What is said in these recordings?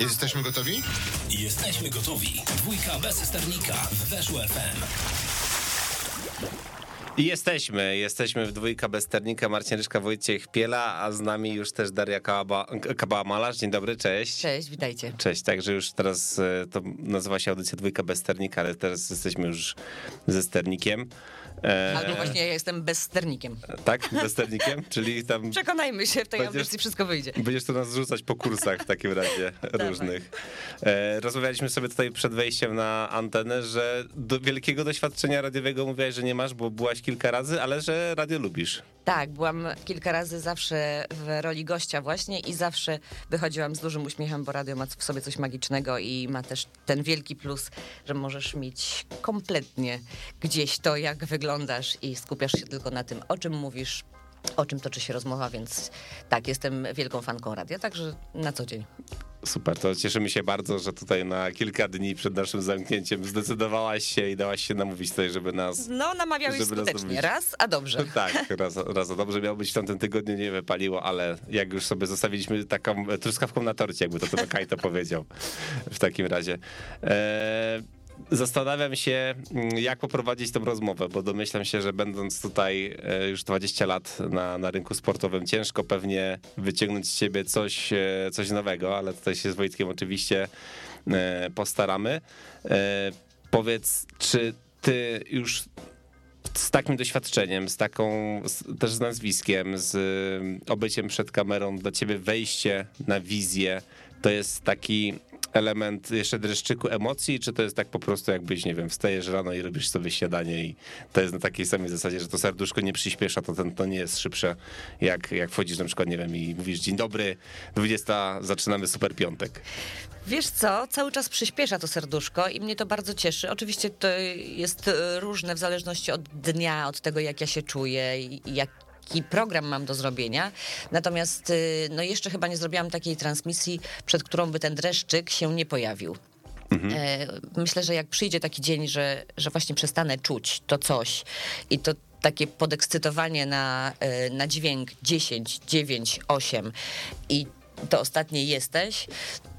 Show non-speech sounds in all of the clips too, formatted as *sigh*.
Jesteśmy gotowi? Jesteśmy gotowi. Dwójka bez sternika w Weszło FM. I jesteśmy, jesteśmy w dwójka bez sternika, Marcin Ryszka, Wojciech Piela, a z nami już też Daria Kabała-Malarz. Dzień dobry, cześć. Cześć, witajcie. Cześć, także już teraz e, to nazywa się audycja dwójka bez sternika, ale teraz jesteśmy już ze sternikiem. E... Albo właśnie ja jestem bezsternikiem. Tak, *laughs* bezsternikiem? Czyli tam... Przekonajmy się, w tej będziesz, audycji wszystko wyjdzie. Będziesz tu nas zrzucać po kursach w takim razie *laughs* różnych. E, rozmawialiśmy sobie tutaj przed wejściem na antenę, że do wielkiego doświadczenia radiowego mówiłaś, że nie masz, bo byłaś kilka razy, ale że radio lubisz. Tak, byłam kilka razy zawsze w roli gościa właśnie i zawsze wychodziłam z dużym uśmiechem, bo radio ma w sobie coś magicznego i ma też ten wielki plus, że możesz mieć kompletnie gdzieś to, jak wyglądasz i skupiasz się tylko na tym, o czym mówisz, o czym toczy się rozmowa, więc tak, jestem wielką fanką radia, także na co dzień. Super, to cieszymy się bardzo, że tutaj na kilka dni przed naszym zamknięciem zdecydowałaś się i dałaś się namówić tutaj, żeby nas... No, namawiałeś skutecznie. Raz, a dobrze. *laughs* Tak, raz, raz a dobrze. Miało być w tamtym tygodniu, nie wypaliło, ale jak już sobie zostawiliśmy taką truskawką na torcie, jakby to Tomek to powiedział w takim razie. Eee zastanawiam się, mm, jak poprowadzić tę rozmowę, bo domyślam się, że będąc tutaj e, już 20 lat na, na rynku sportowym, ciężko pewnie wyciągnąć z ciebie coś, e, coś nowego, ale tutaj się z Wojtkiem oczywiście e, postaramy. Powiedz, czy ty już z takim doświadczeniem, z taką też z nazwiskiem, z obyciem przed kamerą, dla ciebie wejście na wizję to jest taki element jeszcze dreszczyku emocji, czy to jest tak po prostu jakbyś, nie wiem, wstajesz rano i robisz sobie śniadanie i to jest na takiej samej zasadzie, że to serduszko nie przyspiesza, to ten to nie jest szybsze, jak, jak wchodzisz na przykład, nie wiem, i mówisz dzień dobry, 20, zaczynamy super piątek. Wiesz co, cały czas przyspiesza to serduszko i mnie to bardzo cieszy. Oczywiście to jest różne w zależności od dnia, od tego jak ja się czuję i jak jaki program mam do zrobienia. Natomiast y, no jeszcze chyba nie zrobiłam takiej transmisji, przed którą by ten dreszczyk się nie pojawił. Mhm. E, myślę, że jak przyjdzie taki dzień, że, że właśnie przestanę czuć to coś i to takie podekscytowanie na, e, na dźwięk 10, 9, 8 i to ostatnie jesteś,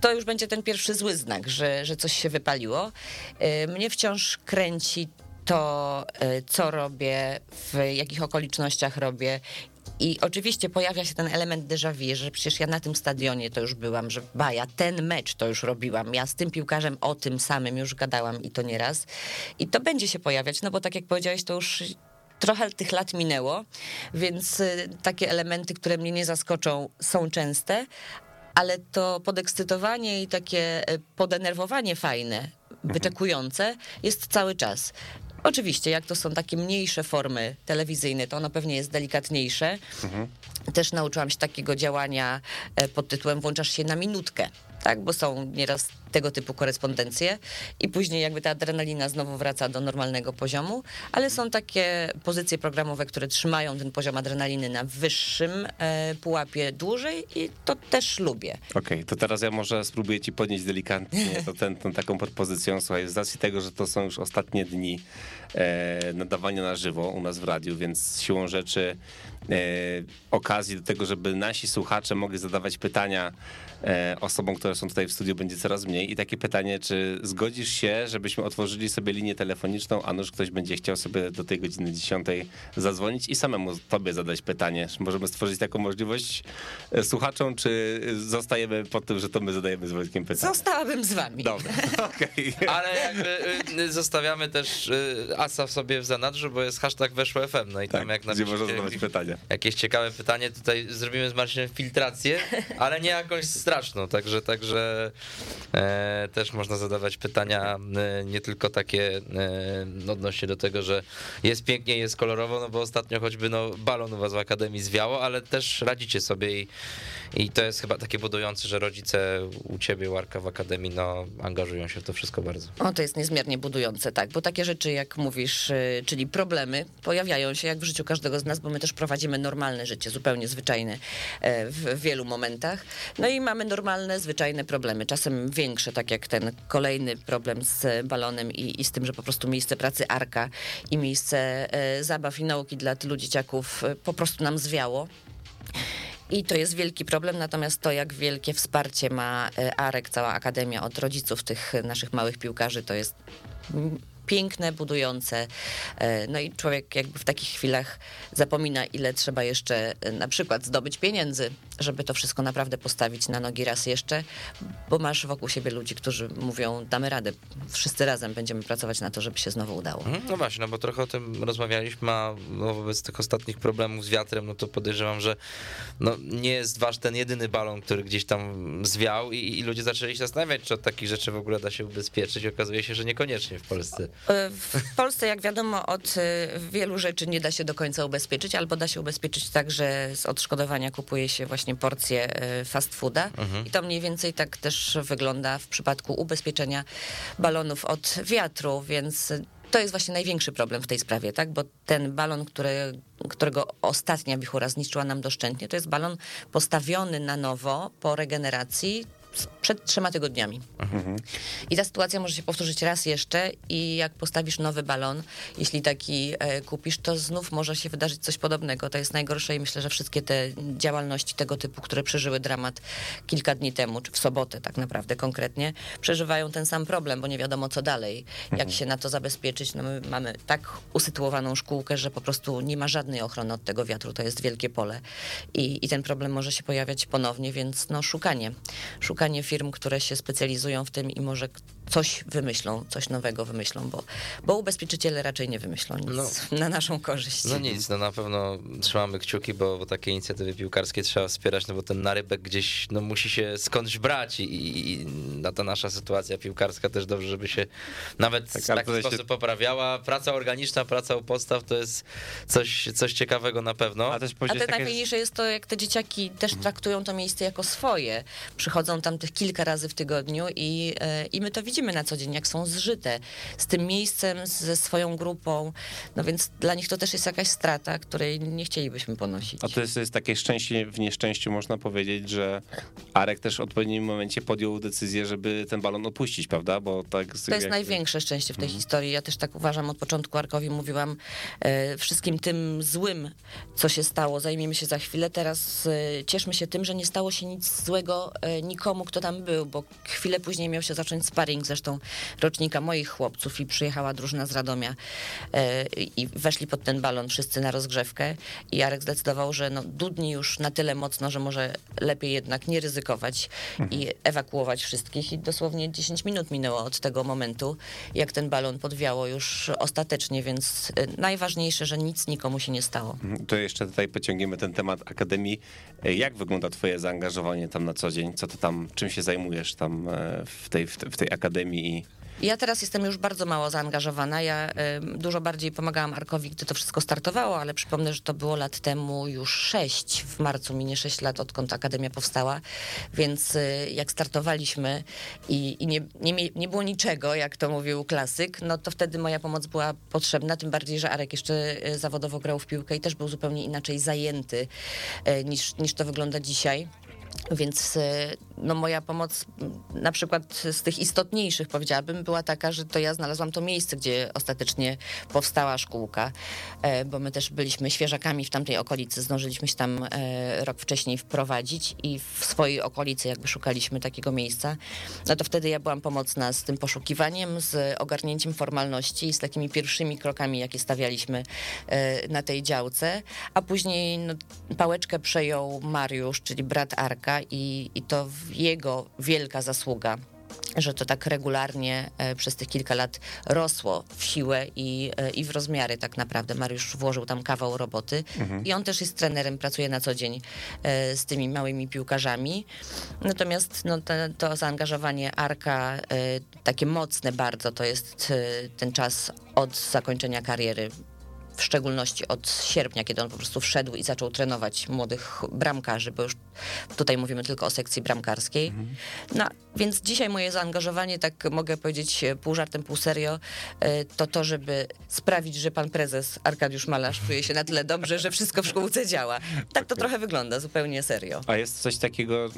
to już będzie ten pierwszy zły znak, że, że coś się wypaliło. E, mnie wciąż kręci to, y, co robię, w jakich okolicznościach robię. I oczywiście pojawia się ten element déjà vu, że przecież ja na tym stadionie to już byłam, że ba, ja ten mecz to już robiłam, ja z tym piłkarzem o tym samym już gadałam i to nieraz. I to będzie się pojawiać, no bo tak jak powiedziałeś, to już trochę tych lat minęło, więc y, takie elementy, które mnie nie zaskoczą, są częste, ale to podekscytowanie i takie y, podenerwowanie fajne, mhm. wyczekujące jest cały czas. Oczywiście, jak to są takie mniejsze formy telewizyjne, to ono pewnie jest delikatniejsze. Mhm. Też nauczyłam się takiego działania e, pod tytułem włączasz się na minutkę tak, bo są nieraz tego typu korespondencje i później jakby ta adrenalina znowu wraca do normalnego poziomu, ale są takie pozycje programowe, które trzymają ten poziom adrenaliny na wyższym e, pułapie dłużej i to też lubię. Okej, okay, to teraz ja może spróbuję ci podnieść delikatnie to ten, tą taką propozycją, słuchaj, z racji tego, że to są już ostatnie dni nadawania na żywo u nas w radiu, więc siłą rzeczy e, okazji do tego, żeby nasi słuchacze mogli zadawać pytania e, osobom, które są tutaj w studiu, będzie coraz mniej. I takie pytanie, czy zgodzisz się, żebyśmy otworzyli sobie linię telefoniczną, a nuż ktoś będzie chciał sobie do tej godziny 10 zadzwonić i samemu tobie zadać pytanie. Czy możemy stworzyć taką możliwość e, słuchaczom, czy zostajemy po tym, że to my zadajemy z Wojtkiem pytanie? Zostałabym z wami. Dobra. *laughs* Okay. Ale jakby zostawiamy też asa sobie w zanadrzu, bo jest hashtag weszło FM, no i tak, tam jak napiszecie można zadawać pytania. jakieś ciekawe pytanie, tutaj zrobimy z Marcinem filtrację, ale nie jakąś straszną, także, także e, też można zadawać pytania e, nie tylko takie e, odnośnie do tego, że jest pięknie, jest kolorowo, no bo ostatnio choćby no, balon u was w Akademii zwiało, ale też radzicie sobie i, i to jest chyba takie budujące, że rodzice u ciebie, Łarka w Akademii, no angażują się w to wszystko bardzo. O, to jest niezmiernie budujące, tak, bo takie rzeczy, jak mówisz, y, czyli problemy, pojawiają się jak w życiu każdego z nas, bo my też prowadzimy normalne życie, zupełnie zwyczajne e, w wielu momentach. No i mamy normalne, zwyczajne problemy, czasem większe, tak jak ten kolejny problem z balonem i, i z tym, że po prostu miejsce pracy Arka i miejsce e, zabaw i nauki dla tylu dzieciaków e, po prostu nam zwiało. I to jest wielki problem, natomiast to, jak wielkie wsparcie ma e, Arek, cała akademia od rodziców tych naszych małych piłkarzy, to jest piękne, budujące. E, No i człowiek jakby w takich chwilach zapomina, ile trzeba jeszcze e, na przykład zdobyć pieniędzy, żeby to wszystko naprawdę postawić na nogi raz jeszcze, bo masz wokół siebie ludzi, którzy mówią, damy radę, wszyscy razem będziemy pracować na to, żeby się znowu udało. Mhm, No właśnie, no bo trochę o tym rozmawialiśmy, a no wobec tych ostatnich problemów z wiatrem, no to podejrzewam, że no nie jest wasz ten jedyny balon, który gdzieś tam zwiał i, i ludzie zaczęli się zastanawiać, czy od takich rzeczy w ogóle da się ubezpieczyć. Okazuje się, że niekoniecznie w Polsce. E, W Polsce, jak wiadomo, od e, wielu rzeczy nie da się do końca ubezpieczyć, albo da się ubezpieczyć tak, że z odszkodowania kupuje się właśnie porcję e, fast fooda. I to mniej więcej tak też wygląda w przypadku ubezpieczenia balonów od wiatru, więc to jest właśnie największy problem w tej sprawie, tak? Bo ten balon, który, którego ostatnia wichura zniszczyła nam doszczętnie, to jest balon postawiony na nowo po regeneracji przed trzema tygodniami. I ta sytuacja może się powtórzyć raz jeszcze i jak postawisz nowy balon, jeśli taki e, kupisz, to znów może się wydarzyć coś podobnego. To jest najgorsze i myślę, że wszystkie te działalności tego typu, które przeżyły dramat kilka dni temu, czy w sobotę tak naprawdę konkretnie, przeżywają ten sam problem, bo nie wiadomo co dalej, jak się na to zabezpieczyć. No my mamy tak usytuowaną szkółkę, że po prostu nie ma żadnej ochrony od tego wiatru, to jest wielkie pole i, i ten problem może się pojawiać ponownie, więc no szukanie, szukanie firm, które się specjalizują w tym i może coś wymyślą, coś nowego wymyślą, bo, bo ubezpieczyciele raczej nie wymyślą nic No. *laughs* na naszą korzyść. No nic, no na pewno trzymamy kciuki, bo, bo takie inicjatywy piłkarskie trzeba wspierać, no bo ten narybek gdzieś no, musi się skądś brać i, i, i na ta nasza sytuacja piłkarska też dobrze, żeby się nawet Tak, w taki tutaj się- sposób poprawiała. Praca organiczna, praca u podstaw to jest coś, coś ciekawego na pewno. A też A te takie... najfajniejsze jest to, jak te dzieciaki też traktują to miejsce jako swoje. Przychodzą tam tych kilka razy w tygodniu i, e, i my to widzimy na co dzień, jak są zżyte z tym miejscem, ze swoją grupą. No więc dla nich to też jest jakaś strata, której nie chcielibyśmy ponosić. A to jest, jest takie szczęście w nieszczęściu, można powiedzieć, że Arek też w odpowiednim momencie podjął decyzję, żeby ten balon opuścić, prawda? Bo tak To jest największe szczęście w tej historii. Ja też tak uważam, od początku Arkowi mówiłam e, wszystkim tym złym, co się stało, zajmiemy się za chwilę. Teraz e, cieszmy się tym, że nie stało się nic złego e, nikomu, kto tam był, bo chwilę później miał się zacząć sparring, zresztą rocznika moich chłopców i przyjechała drużyna z Radomia e, i weszli pod ten balon wszyscy na rozgrzewkę i Jarek zdecydował, że no, dudni już na tyle mocno, że może lepiej jednak nie ryzykować i ewakuować wszystkich i dosłownie 10 minut minęło od tego momentu, jak ten balon podwiało już ostatecznie, więc y, najważniejsze, że nic nikomu się nie stało. To jeszcze tutaj pociągniemy ten temat Akademii. Jak wygląda twoje zaangażowanie tam na co dzień? Co to tam, czym się zajmujesz tam e, w tej, w tej, w tej Akademii? I Ja teraz jestem już bardzo mało zaangażowana. Ja y, dużo bardziej pomagałam Arkowi, gdy to wszystko startowało, ale przypomnę, że to było lat temu już sześć. W marcu minie sześć lat, odkąd Akademia powstała. Więc y, jak startowaliśmy i, i nie, nie, nie było niczego, jak to mówił klasyk, no to wtedy moja pomoc była potrzebna. Tym bardziej, że Arek jeszcze y, zawodowo grał w piłkę i też był zupełnie inaczej zajęty y, niż, niż to wygląda dzisiaj. Więc e, no, moja pomoc na przykład z tych istotniejszych powiedziałabym była taka, że to ja znalazłam to miejsce, gdzie ostatecznie powstała szkółka, e, bo my też byliśmy świeżakami w tamtej okolicy, zdążyliśmy się tam e, rok wcześniej wprowadzić i w swojej okolicy jakby szukaliśmy takiego miejsca. No to wtedy ja byłam pomocna z tym poszukiwaniem, z ogarnięciem formalności z takimi pierwszymi krokami, jakie stawialiśmy e, na tej działce, a później no, pałeczkę przejął Mariusz, czyli brat Arka i, i to jego wielka zasługa że to tak regularnie e, przez tych kilka lat rosło w siłę i, e, i w rozmiary tak naprawdę. Mariusz włożył tam kawał roboty i on też jest trenerem, pracuje na co dzień e, z tymi małymi piłkarzami. Natomiast no, to zaangażowanie Arka, takie mocne bardzo, to jest ten czas od zakończenia kariery w szczególności od sierpnia, kiedy on po prostu wszedł i zaczął trenować młodych bramkarzy, bo już tutaj mówimy tylko o sekcji bramkarskiej. No, więc dzisiaj moje zaangażowanie, tak mogę powiedzieć e, pół żartem, pół serio, e, to to, żeby sprawić, że pan prezes Arkadiusz Malarz czuje się na tyle dobrze, że wszystko w szkółce działa. Tak to trochę wygląda, zupełnie serio. A jest coś takiego,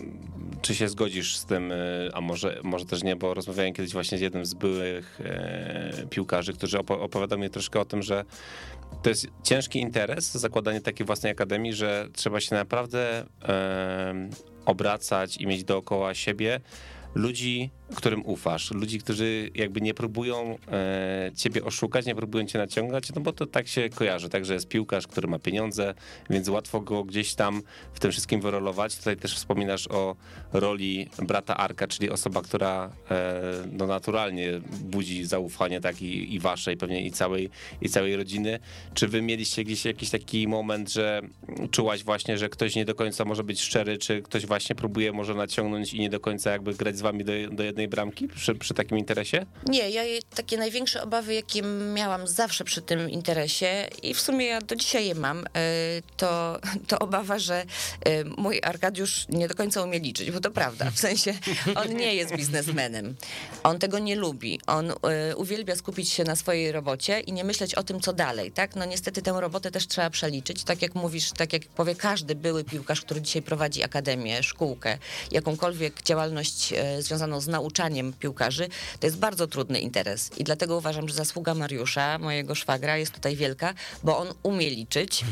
czy się zgodzisz z tym, y, a może, może też nie, bo rozmawiałem kiedyś właśnie z jednym z byłych e, piłkarzy, którzy opo- opowiadał mi troszkę o tym, że to jest ciężki interes, zakładanie takiej własnej akademii, że trzeba się naprawdę em, obracać i mieć dookoła siebie ludzi, którym ufasz, ludzi, którzy jakby nie próbują e, ciebie oszukać, nie próbują cię naciągać, no bo to tak się kojarzy, także jest piłkarz, który ma pieniądze, więc łatwo go gdzieś tam w tym wszystkim wyrolować. Tutaj też wspominasz o roli brata Arka, czyli osoba, która e, no naturalnie budzi zaufanie tak i, i waszej, pewnie i całej, i całej rodziny. Czy wy mieliście gdzieś jakiś taki moment, że czułaś właśnie, że ktoś nie do końca może być szczery, czy ktoś właśnie próbuje może naciągnąć i nie do końca jakby grać z wami do, do jednej bramki przy, przy takim interesie? Nie, ja takie największe obawy, jakie miałam zawsze przy tym interesie i w sumie ja do dzisiaj je mam, e, to, to obawa, że e, mój Arkadiusz nie do końca umie liczyć, bo to prawda, w sensie on nie jest biznesmenem. On tego nie lubi. On e, uwielbia skupić się na swojej robocie i nie myśleć o tym, co dalej, tak? No niestety tę robotę też trzeba przeliczyć. Tak jak mówisz, tak jak powie każdy były piłkarz, który dzisiaj prowadzi akademię, szkółkę, jakąkolwiek działalność związaną z nauczaniem piłkarzy, to jest bardzo trudny interes. I dlatego uważam, że zasługa Mariusza, mojego szwagra, jest tutaj wielka, bo on umie liczyć.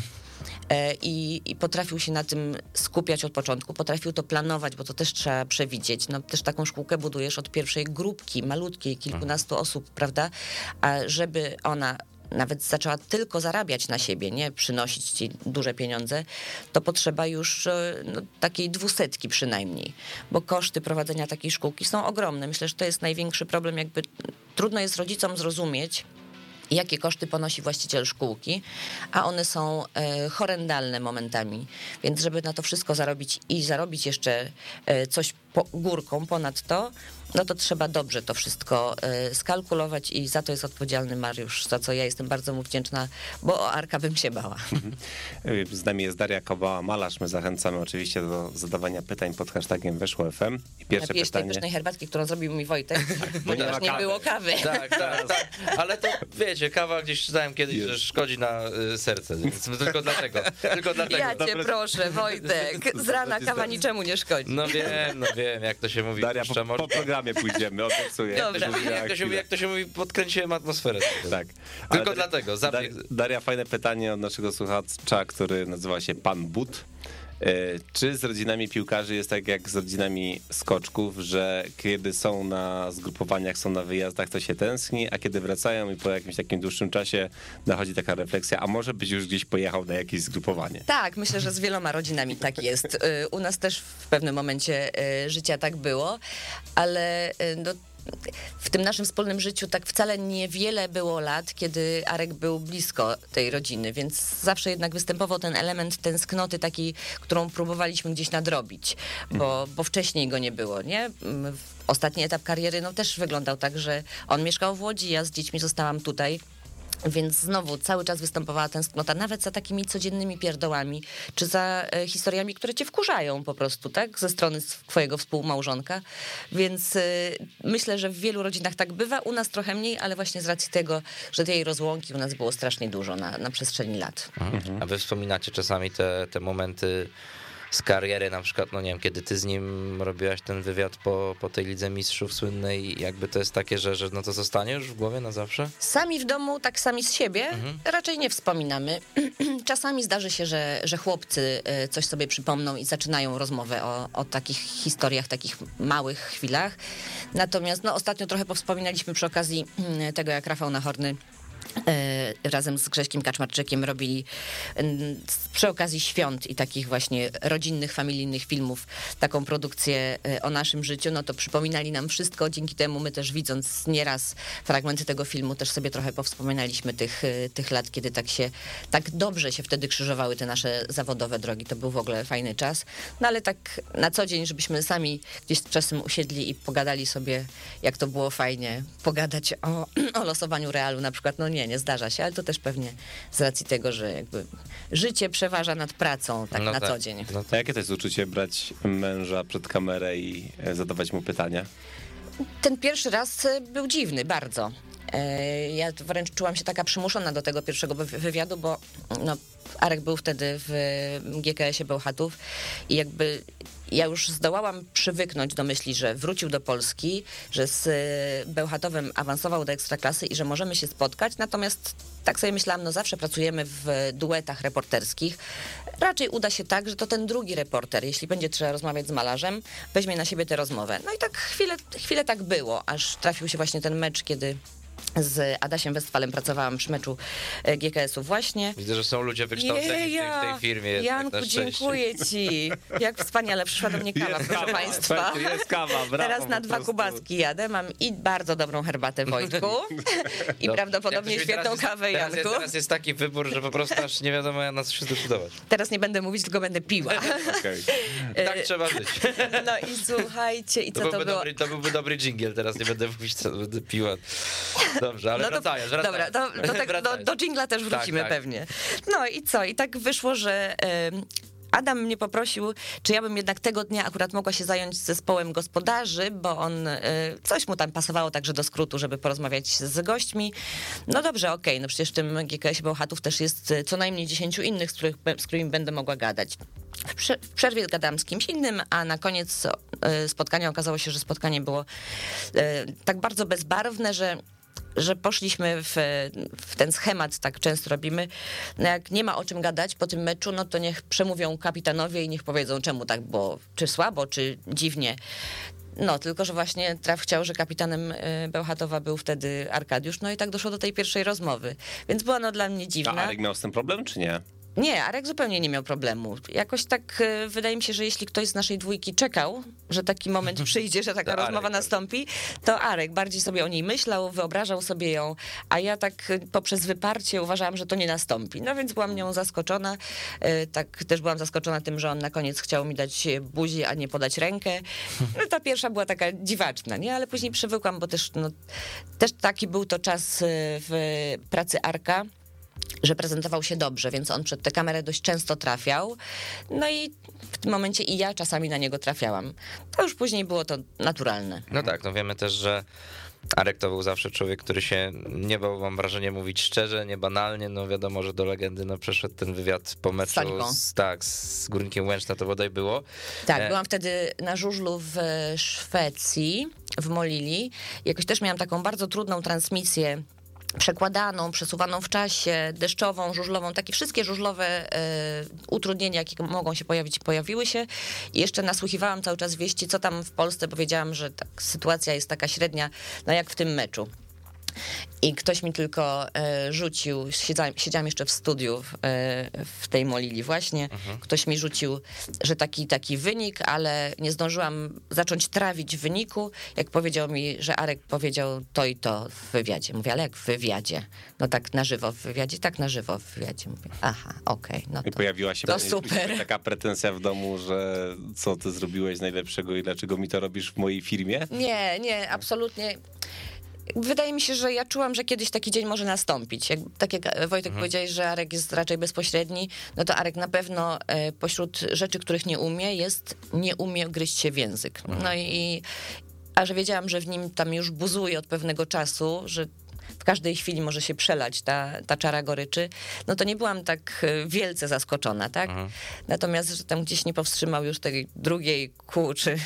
e, I, I potrafił się na tym skupiać od początku, potrafił to planować, bo to też trzeba przewidzieć. No, też taką szkółkę budujesz od pierwszej grupki, malutkiej, kilkunastu osób, prawda? A żeby ona nawet zaczęła tylko zarabiać na siebie, nie przynosić ci duże pieniądze, to potrzeba już e, no, takiej dwusetki przynajmniej, bo koszty prowadzenia takiej szkółki są ogromne. Myślę, że to jest największy problem, jakby trudno jest rodzicom zrozumieć, jakie koszty ponosi właściciel szkółki, a one są e, horrendalne momentami. Więc żeby na to wszystko zarobić i zarobić jeszcze e, coś po, górką ponad to, no to trzeba dobrze to wszystko e, skalkulować i za to jest odpowiedzialny Mariusz, za co ja jestem bardzo mu wdzięczna, bo o Arka bym się bała. *laughs* Z nami jest Daria Kowała-Malarz. My zachęcamy oczywiście do zadawania pytań pod hashtagiem Weszło FM. I pierwsze Napijesz tej pytanie. pysznej herbatki, którą zrobił mi Wojtek, *laughs* bo nie ma ponieważ nie kawy. było kawy. Tak, *laughs* tak, tak. Ale to wiecie, kawa gdzieś czytałem kiedyś, Jest. że szkodzi na y, serce, więc tylko dlatego. Tylko dlatego. Ja cię proszę, Wojtek, z rana kawa niczemu nie szkodzi. No wiem, no wiem, jak to się mówi. Daria, po, po programie pójdziemy, obiecuję. Dobra. Jak to, się mówi, jak, to się mówi, jak to się mówi, podkręciłem atmosferę. Tak. Tylko Ale- dlatego, zabieg- Dar- Daria, fajne pytanie od naszego słuchacza, który nazywa się Pan But. E, Czy z rodzinami piłkarzy jest tak jak z rodzinami skoczków, że kiedy są na zgrupowaniach, są na wyjazdach, to się tęskni, a kiedy wracają i po jakimś takim dłuższym czasie nachodzi taka refleksja, a może byś już gdzieś pojechał na jakieś zgrupowanie? Tak, myślę, że z wieloma rodzinami tak jest. Y, U nas też w pewnym momencie y, życia tak było, ale no, w tym naszym wspólnym życiu tak wcale niewiele było lat, kiedy Arek był blisko tej rodziny, więc zawsze jednak występował ten element tęsknoty takiej, którą próbowaliśmy gdzieś nadrobić, bo, bo wcześniej go nie było, nie? Mm, Ostatni etap kariery no, też wyglądał tak, że on mieszkał w Łodzi, ja z dziećmi zostałam tutaj. Więc znowu cały czas występowała tęsknota, nawet za takimi codziennymi pierdołami, czy za e, historiami, które cię wkurzają po prostu, tak? Ze strony twojego współmałżonka. Więc e, myślę, że w wielu rodzinach tak bywa, u nas trochę mniej, ale właśnie z racji tego, że tej rozłąki u nas było strasznie dużo na, na przestrzeni lat. A wy wspominacie czasami te, te momenty z kariery, na przykład, no nie wiem, kiedy ty z nim robiłaś ten wywiad po, po tej Lidze Mistrzów słynnej, jakby to jest takie, że, że no to zostanie już w głowie na zawsze? Sami w domu, tak sami z siebie, raczej nie wspominamy. *clears throat* Czasami zdarzy się, że, że chłopcy e, coś sobie przypomną i zaczynają rozmowę o, o takich historiach, takich małych chwilach. Natomiast no, ostatnio trochę powspominaliśmy przy okazji mm, tego, jak Rafał Nahorny razem z Grześkiem Kaczmarczykiem robili przy okazji świąt i takich właśnie rodzinnych, familijnych filmów taką produkcję e, o naszym życiu, no to przypominali nam wszystko, dzięki temu my też widząc nieraz fragmenty tego filmu też sobie trochę powspominaliśmy tych, e, tych lat, kiedy tak się, tak dobrze się wtedy krzyżowały te nasze zawodowe drogi, to był w ogóle fajny czas, no ale tak na co dzień, żebyśmy sami gdzieś czasem usiedli i pogadali sobie, jak to było fajnie, pogadać o, *clears throat* o losowaniu Realu na przykład, no nie, nie zdarza się, ale to też pewnie z racji tego, że jakby życie przeważa nad pracą tak no na tak, co dzień. No A jakie to jest uczucie brać męża przed kamerę i e, zadawać mu pytania? Ten pierwszy raz e, był dziwny, bardzo. E, Ja wręcz czułam się taka przymuszona do tego pierwszego wy- wywiadu, bo no, Arek był wtedy w GKS-ie Bełchatów i jakby ja już zdołałam przywyknąć do myśli, że wrócił do Polski, że z e, Bełchatowem awansował do ekstraklasy i że możemy się spotkać, natomiast tak sobie myślałam, no zawsze pracujemy w duetach reporterskich. Raczej uda się tak, że to ten drugi reporter, jeśli będzie trzeba rozmawiać z malarzem, weźmie na siebie tę rozmowę. No i tak chwilę, chwilę tak było, aż trafił się właśnie ten mecz, kiedy z Adasiem Westfalem pracowałam przy meczu e, GKS-u właśnie. Widzę, że są ludzie wykształceni w tej- w tej firmie. jednak, Janku, dziękuję ci. Jak wspaniale przyszła do mnie kawa, Jest proszę kawa, państwa. słuchajcie, jest kawa, brawo, Teraz na dwa kubacki jadę, mam i bardzo dobrą herbatę Wojtku *laughs* i No, prawdopodobnie to się świetną jest- kawę teraz, jest- Janku. teraz jest taki wybór, że po prostu aż nie wiadomo na co się zdecydować. Teraz nie będę mówić, tylko będę piła. *laughs* Okej. Tak trzeba żyć. No i słuchajcie, i To co to byłby, było? dobry, to byłby dobry dżingiel, teraz nie będę mówić, co będę piła. Dobrze, ale No to- wracając, wracając. Dobra, do, do, tego, do, do jingla też wrócimy Tak, tak. pewnie. No i co? I tak wyszło, że Adam mnie poprosił, czy ja bym jednak tego dnia akurat mogła się zająć zespołem gospodarzy, bo on e, coś mu tam pasowało także do skrótu, żeby porozmawiać z gośćmi. No dobrze, okej, no przecież w tym GKS Bełchatów też jest e, co najmniej 10 innych, z, których, z którymi będę mogła gadać. W prze- w przerwie gadałam z kimś innym, a na koniec e, spotkania okazało się, że spotkanie było tak bardzo bezbarwne, że że poszliśmy w, w ten schemat, tak często robimy. No jak nie ma o czym gadać po tym meczu, no to niech przemówią kapitanowie i niech powiedzą, czemu tak było, czy słabo, czy dziwnie. No, tylko że właśnie traf chciał, że kapitanem y, Bełchatowa był wtedy Arkadiusz, no i tak doszło do tej pierwszej rozmowy. Więc była no dla mnie A dziwna. Arek miał z tym problem, czy nie? Nie, Arek zupełnie nie miał problemu. Jakoś tak e, wydaje mi się, że jeśli ktoś z naszej dwójki czekał, że taki moment *laughs* przyjdzie, że taka Arek, rozmowa tak. nastąpi, to Arek bardziej sobie o niej myślał, wyobrażał sobie ją, a ja tak e, poprzez wyparcie uważałam, że to nie nastąpi. No więc byłam nią zaskoczona. E, Tak też byłam zaskoczona tym, że on na koniec chciał mi dać buzi, a nie podać rękę. No ta pierwsza była taka dziwaczna, nie? Ale później przywykłam, bo też, no, też taki był to czas w pracy Arka że prezentował się dobrze, więc on przed tę kamerę dość często trafiał. No i w tym momencie i ja czasami na niego trafiałam. To już później było to naturalne. No tak, no wiemy też, że Arek to był zawsze człowiek, który się nie bał, mam wrażenie, mówić szczerze, nie banalnie. No wiadomo, że do legendy no, przeszedł ten wywiad po meczu z, tak, z Górnikiem Łęczna, to bodaj było. Tak, E, byłam wtedy na żużlu w Szwecji, w Molili. Jakoś też miałam taką bardzo trudną transmisję przekładaną, przesuwaną w czasie, deszczową, żużlową, takie wszystkie żużlowe e, utrudnienia, jakie mogą się pojawić, pojawiły się. I jeszcze nasłuchiwałam cały czas wieści, co tam w Polsce. Powiedziałam, że tak, sytuacja jest taka średnia, no jak w tym meczu. I ktoś mi tylko e, rzucił, siedziałam, siedziałam jeszcze w studiu w, e, w tej Molili właśnie, ktoś mi rzucił, że taki taki wynik, ale nie zdążyłam zacząć trawić wyniku, jak powiedział mi, że Arek powiedział to i to w wywiadzie. Mówię, ale jak w wywiadzie? No tak na żywo w wywiadzie? Tak na żywo w wywiadzie. Mówię, aha, okej, no I to... pojawiła się to super. *laughs* taka pretensja w domu, że co ty zrobiłeś najlepszego i dlaczego mi to robisz w mojej firmie? Nie, nie, absolutnie. Wydaje mi się, że ja czułam, że kiedyś taki dzień może nastąpić. Jak, tak jak Wojtek Mhm. powiedziałeś, że Arek jest raczej bezpośredni, no to Arek na pewno e, pośród rzeczy, których nie umie, jest nie umie gryźć się w język. Mhm. No i a że wiedziałam, że w nim tam już buzuje od pewnego czasu, że w każdej chwili może się przelać ta, ta czara goryczy, no to nie byłam tak e, wielce zaskoczona, tak? Mhm. Natomiast, że tam gdzieś nie powstrzymał już tej drugiej kół, czy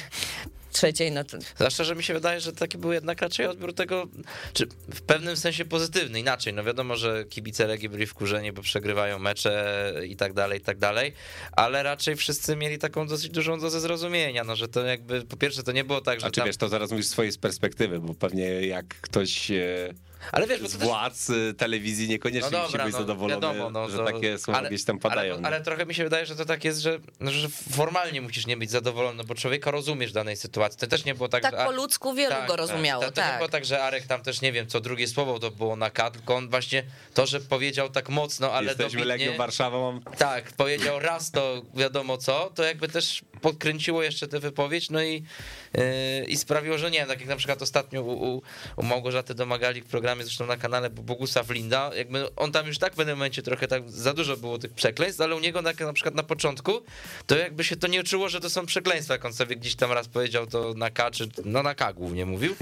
trzeciej, no to Zwłaszcza, że mi się wydaje, że taki był jednak raczej odbiór tego, czy w pewnym sensie pozytywny, inaczej. No wiadomo, że kibice Legii byli wkurzeni, bo przegrywają mecze i tak dalej, i tak dalej, ale raczej wszyscy mieli taką dosyć dużą dozę zrozumienia, no że to jakby, po pierwsze to nie było tak, że A czy tam... wiesz, to zaraz mówisz z swojej perspektywy, bo pewnie jak ktoś e, Ale wiesz, bo z to też... władz e, telewizji niekoniecznie musi być zadowolony, wiadomo, no, że to- takie słowa gdzieś tam padają. Ale, no. ale trochę mi się wydaje, że to tak jest, że, że formalnie musisz nie być zadowolony, no bo człowieka rozumiesz w danej sytuacji. To też nie było tak, tak że... po ludzku wielu go rozumiało, To, to nie tak. było tak, że Arek tam też, nie wiem, co drugie słowo to było na K, tylko on właśnie to, że powiedział tak mocno, ale Jesteśmy dobitnie... Legią Warszawą. Tak, powiedział raz to wiadomo co, to jakby też podkręciło jeszcze tę wypowiedź, no i, yy, i sprawiło, że nie wiem, tak jak na przykład ostatnio u, u, u Małgorzaty Domagali w programie je zresztą na kanale Bogusław Linda, jakby on tam już tak w pewnym momencie trochę tak za dużo było tych przekleństw, ale u niego na, na przykład na początku to jakby się to nie czuło, że to są przekleństwa, jak on sobie gdzieś tam raz powiedział to na K, czy no na K głównie mówił.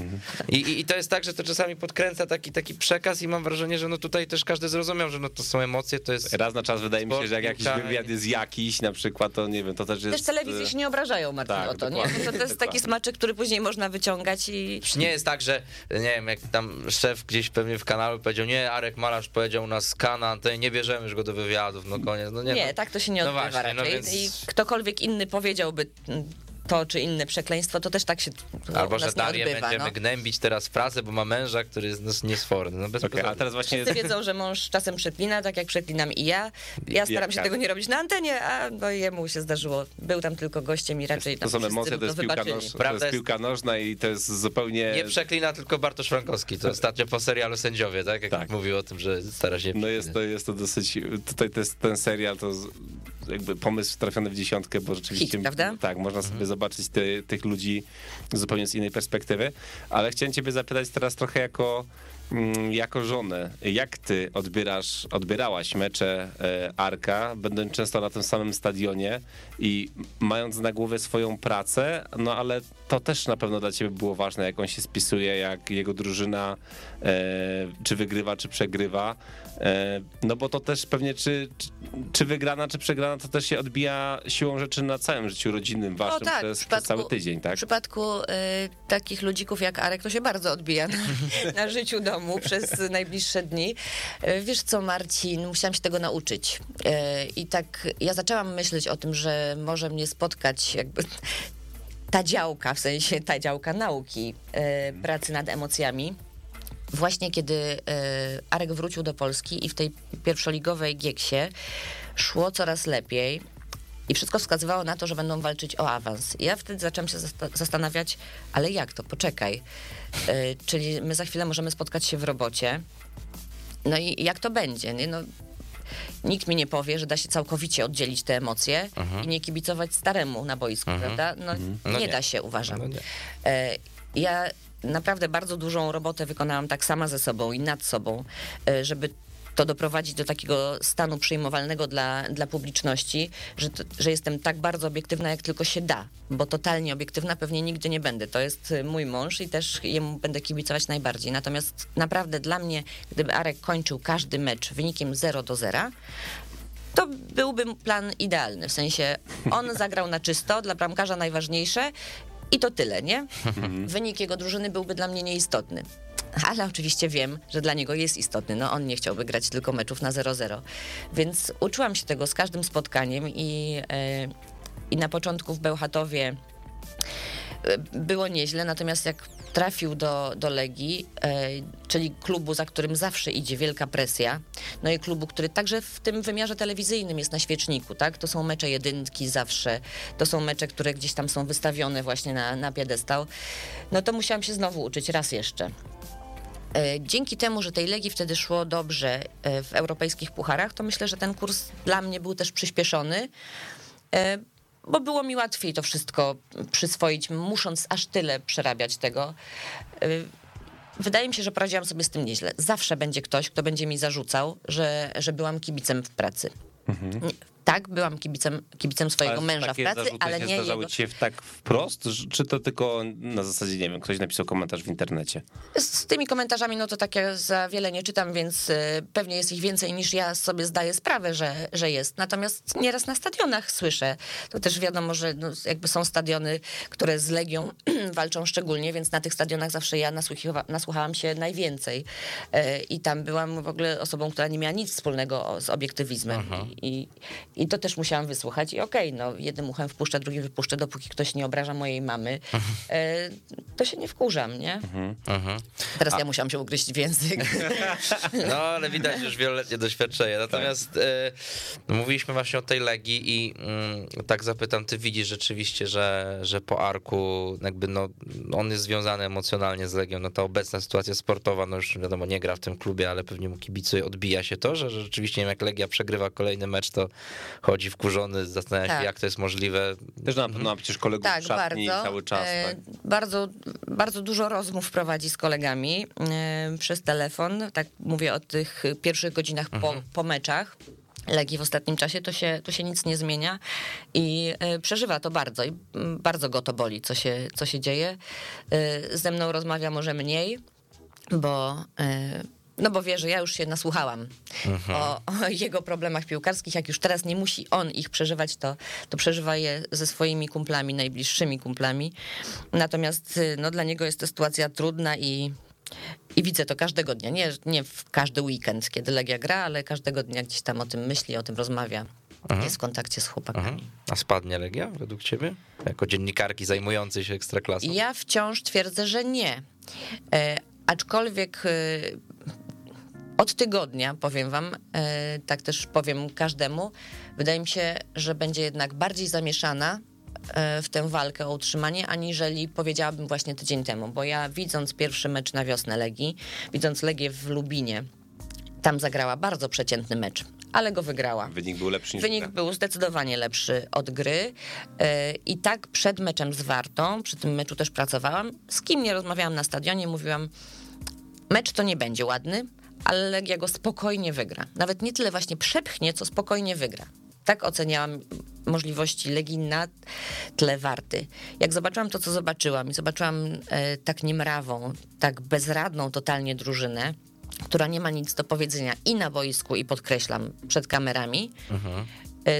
I, i, I to jest tak, że to czasami podkręca taki, taki przekaz i mam wrażenie, że no tutaj też każdy zrozumiał, że no to są emocje, to jest... Raz na czas wydaje mi się, że jak jakiś piłka wywiad jest jakiś, na przykład, to nie wiem, to też jest... Też telewizje się nie obrażają, Martin, tak, o to, nie? To, to jest taki smaczek, który później można wyciągać i... Nie jest tak, że nie wiem, jak tam szef gdzieś pewnie w kanalu powiedział, nie, Arek Malarz powiedział na skana, nie bierzemy już go do wywiadów, no koniec, no nie. Nie, no. tak to się nie No odbywa właśnie, no raczej. więc- I ktokolwiek inny powiedziałby to czy inne przekleństwo, to też tak się no, Albo, że Darię odbywa. będziemy No. gnębić teraz w pracę, bo ma męża, który jest no, niesforny. No bez Okej, a teraz właśnie Wszyscy wiedzą, że mąż czasem przeklina, tak jak przeklinam i ja. Ja staram się Jak- tego nie robić na antenie, a no jemu się zdarzyło. Był tam tylko gościem i raczej to tam są wszyscy emocje, to jest, piłka, noż, to Prawda jest jest- piłka nożna i to jest zupełnie... Nie przeklina tylko Bartosz Frankowski, to ostatnio po serialu Sędziowie, tak? Jak Tak. mówił o tym, że stara się... No jest to, jest to dosyć, tutaj to jest, ten serial to jakby pomysł trafiony w dziesiątkę, bo rzeczywiście... Hit, prawda? Tak, można sobie zobaczyć ty, tych ludzi zupełnie z innej perspektywy, ale chciałem ciebie zapytać teraz trochę jako, mm, jako żonę. Jak ty odbierasz, odbierałaś mecze e, Arka, będąc często na tym samym stadionie i mając na głowie swoją pracę, no ale to też na pewno dla ciebie było ważne, jak on się spisuje, jak jego drużyna czy wygrywa, czy przegrywa. E, no bo to też pewnie, czy, czy, wygrana, czy przegrana, to też się odbija siłą rzeczy na całym życiu rodzinnym waszym O, tak, przez, przez cały tydzień, tak? W przypadku y, takich ludzików jak Arek to się bardzo odbija na, *laughs* na życiu domu przez najbliższe dni. Wiesz co, Marcin, musiałam się tego nauczyć. Y, I tak ja zaczęłam myśleć o tym, że może mnie spotkać jakby ta działka, w sensie ta działka nauki, y, pracy nad emocjami. Właśnie kiedy y, Arek wrócił do Polski i w tej pierwszoligowej Gieksie szło coraz lepiej, i wszystko wskazywało na to, że będą walczyć o awans. I ja wtedy zaczęłam się zasta- zastanawiać, ale jak to? Poczekaj. Y, czyli my za chwilę możemy spotkać się w robocie. No i jak to będzie? Nie? No, nikt mi nie powie, że da się całkowicie oddzielić te emocje i nie kibicować staremu na boisku, prawda? No, No nie, nie. da się, uważam. No. E, Ja naprawdę bardzo dużą robotę wykonałam tak sama ze sobą i nad sobą, e, żeby to doprowadzić do takiego stanu przyjmowalnego dla, dla publiczności, że, że jestem tak bardzo obiektywna, jak tylko się da, bo totalnie obiektywna pewnie nigdy nie będę. To jest e, mój mąż i też jemu będę kibicować najbardziej. Natomiast naprawdę dla mnie, gdyby Arek kończył każdy mecz wynikiem 0 do 0, to byłby plan idealny. W sensie on zagrał na czysto, dla bramkarza najważniejsze i to tyle, nie? Wynik jego drużyny byłby dla mnie nieistotny. Ale oczywiście wiem, że dla niego jest istotny. No on nie chciałby grać tylko meczów na 0-0. Więc uczyłam się tego z każdym spotkaniem i, e, i na początku w Bełchatowie było nieźle, natomiast jak trafił do, do Legii, e, czyli klubu, za którym zawsze idzie wielka presja, no i klubu, który także w tym wymiarze telewizyjnym jest na świeczniku, tak? To są mecze jedynki zawsze, to są mecze, które gdzieś tam są wystawione właśnie na, na piedestał, no to musiałam się znowu uczyć raz jeszcze. E, Dzięki temu, że tej Legii wtedy szło dobrze e, w europejskich pucharach, to myślę, że ten kurs dla mnie był też przyspieszony, bo było mi łatwiej to wszystko przyswoić, musząc aż tyle przerabiać tego. E, Wydaje mi się, że poradziłam sobie z tym nieźle. Zawsze będzie ktoś, kto będzie mi zarzucał, że, że byłam kibicem w pracy. Nie, tak, byłam kibicem, kibicem swojego. Ale męża w pracy, ale nie zdarzały jego. ci się tak wprost, czy to tylko na zasadzie, nie wiem, ktoś napisał komentarz w internecie? Z tymi komentarzami, no to takie za wiele nie czytam, więc y, pewnie jest ich więcej niż ja sobie zdaję sprawę, że, że jest. Natomiast nieraz na stadionach słyszę. To też wiadomo, że no, jakby są stadiony, które z Legią *clears throat* walczą szczególnie, więc na tych stadionach zawsze ja nasłuchiwa, nasłuchałam się najwięcej. E, I tam byłam w ogóle osobą, która nie miała nic wspólnego z obiektywizmem. I, I to też musiałam wysłuchać. I okej, no jednym uchem wpuszczę, drugim wypuszczę, dopóki ktoś nie obraża mojej mamy, e, to się nie wkurzam, nie? Mhm. Teraz ja musiałam się ugryźć w język. *laughs* No, ale widać już wieloletnie doświadczenie. Natomiast e, no, mówiliśmy właśnie o tej Legii i mm, tak zapytam, ty widzisz rzeczywiście, że, że po Arku jakby no, on jest związany emocjonalnie z Legią, no ta obecna sytuacja sportowa, no już wiadomo, nie gra w tym klubie, ale pewnie mu kibicuje, odbija się to, że, że rzeczywiście nie wiem, jak Legia przegrywa kolejny mecz, to, chodzi wkurzony, zastanawia się, Tak. jak to jest możliwe. Też na pewno ma przecież kolegów Tak, szatni bardzo. cały czas. E, Tak. Bardzo, bardzo dużo rozmów prowadzi z kolegami e, przez telefon. Tak mówię o tych pierwszych godzinach po, po meczach. Legii w ostatnim czasie to się, to się nic nie zmienia i e, przeżywa to bardzo i mm, bardzo go to boli, co się, co się dzieje. Ze mną rozmawia może mniej, bo, no bo wie, że ja już się nasłuchałam o, o jego problemach piłkarskich. Jak już teraz nie musi on ich przeżywać, to, to przeżywa je ze swoimi kumplami, najbliższymi kumplami. Natomiast y, no, dla niego jest to sytuacja trudna i, i widzę to każdego dnia. Nie, nie w każdy weekend, kiedy Legia gra, ale każdego dnia gdzieś tam o tym myśli, o tym rozmawia. Jest w kontakcie z chłopakami. Mhm. A spadnie Legia według ciebie? Jako dziennikarki zajmującej się ekstraklasą? Ja wciąż twierdzę, że nie. E, aczkolwiek e, od tygodnia, powiem wam, e, tak też powiem każdemu, wydaje mi się, że będzie jednak bardziej zamieszana e, w tę walkę o utrzymanie, aniżeli powiedziałabym właśnie tydzień temu, bo ja widząc pierwszy mecz na wiosnę Legii, widząc Legię w Lubinie, tam zagrała bardzo przeciętny mecz, ale go wygrała. Wynik był lepszy niż Wynik był zdecydowanie lepszy od gry e, i tak przed meczem z Wartą, przy tym meczu też pracowałam, z kim nie rozmawiałam na stadionie, mówiłam, mecz to nie będzie ładny, ale Legia go spokojnie wygra. Nawet nie tyle właśnie przepchnie, co spokojnie wygra. Tak oceniałam możliwości Legii na tle Warty. Jak zobaczyłam to, co zobaczyłam i zobaczyłam e, tak niemrawą, tak bezradną totalnie drużynę, która nie ma nic do powiedzenia i na boisku, i podkreślam, przed kamerami, e,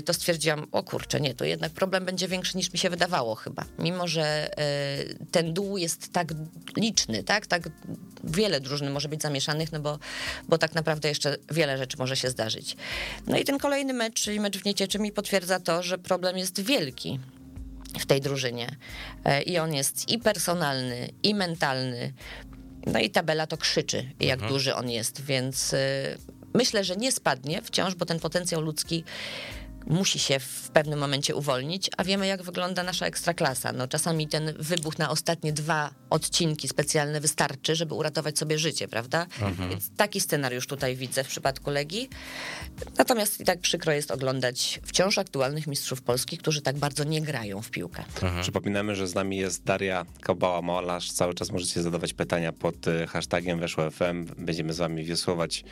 to stwierdziłam, o kurczę, nie, to jednak problem będzie większy niż mi się wydawało chyba. Mimo, że e, ten dół jest tak liczny, tak, tak wiele drużyn może być zamieszanych, no bo, bo tak naprawdę jeszcze wiele rzeczy może się zdarzyć. No i ten kolejny mecz, czyli mecz w Niecieczy mi potwierdza to, że problem jest wielki w tej drużynie. E, I on jest i personalny, i mentalny. No i tabela to krzyczy, jak duży on jest, więc myślę, że nie spadnie wciąż, bo ten potencjał ludzki musi się w pewnym momencie uwolnić, a wiemy, jak wygląda nasza ekstraklasa. No, czasami ten wybuch na ostatnie dwa odcinki specjalne wystarczy, żeby uratować sobie życie, prawda? Więc taki scenariusz tutaj widzę w przypadku Legii. Natomiast i tak przykro jest oglądać wciąż aktualnych mistrzów Polski, którzy tak bardzo nie grają w piłkę. Przypominamy, że z nami jest Daria Kabała-Malarz. Cały czas możecie zadawać pytania pod e, hashtagiem Weszło FM. Będziemy z wami wiosłować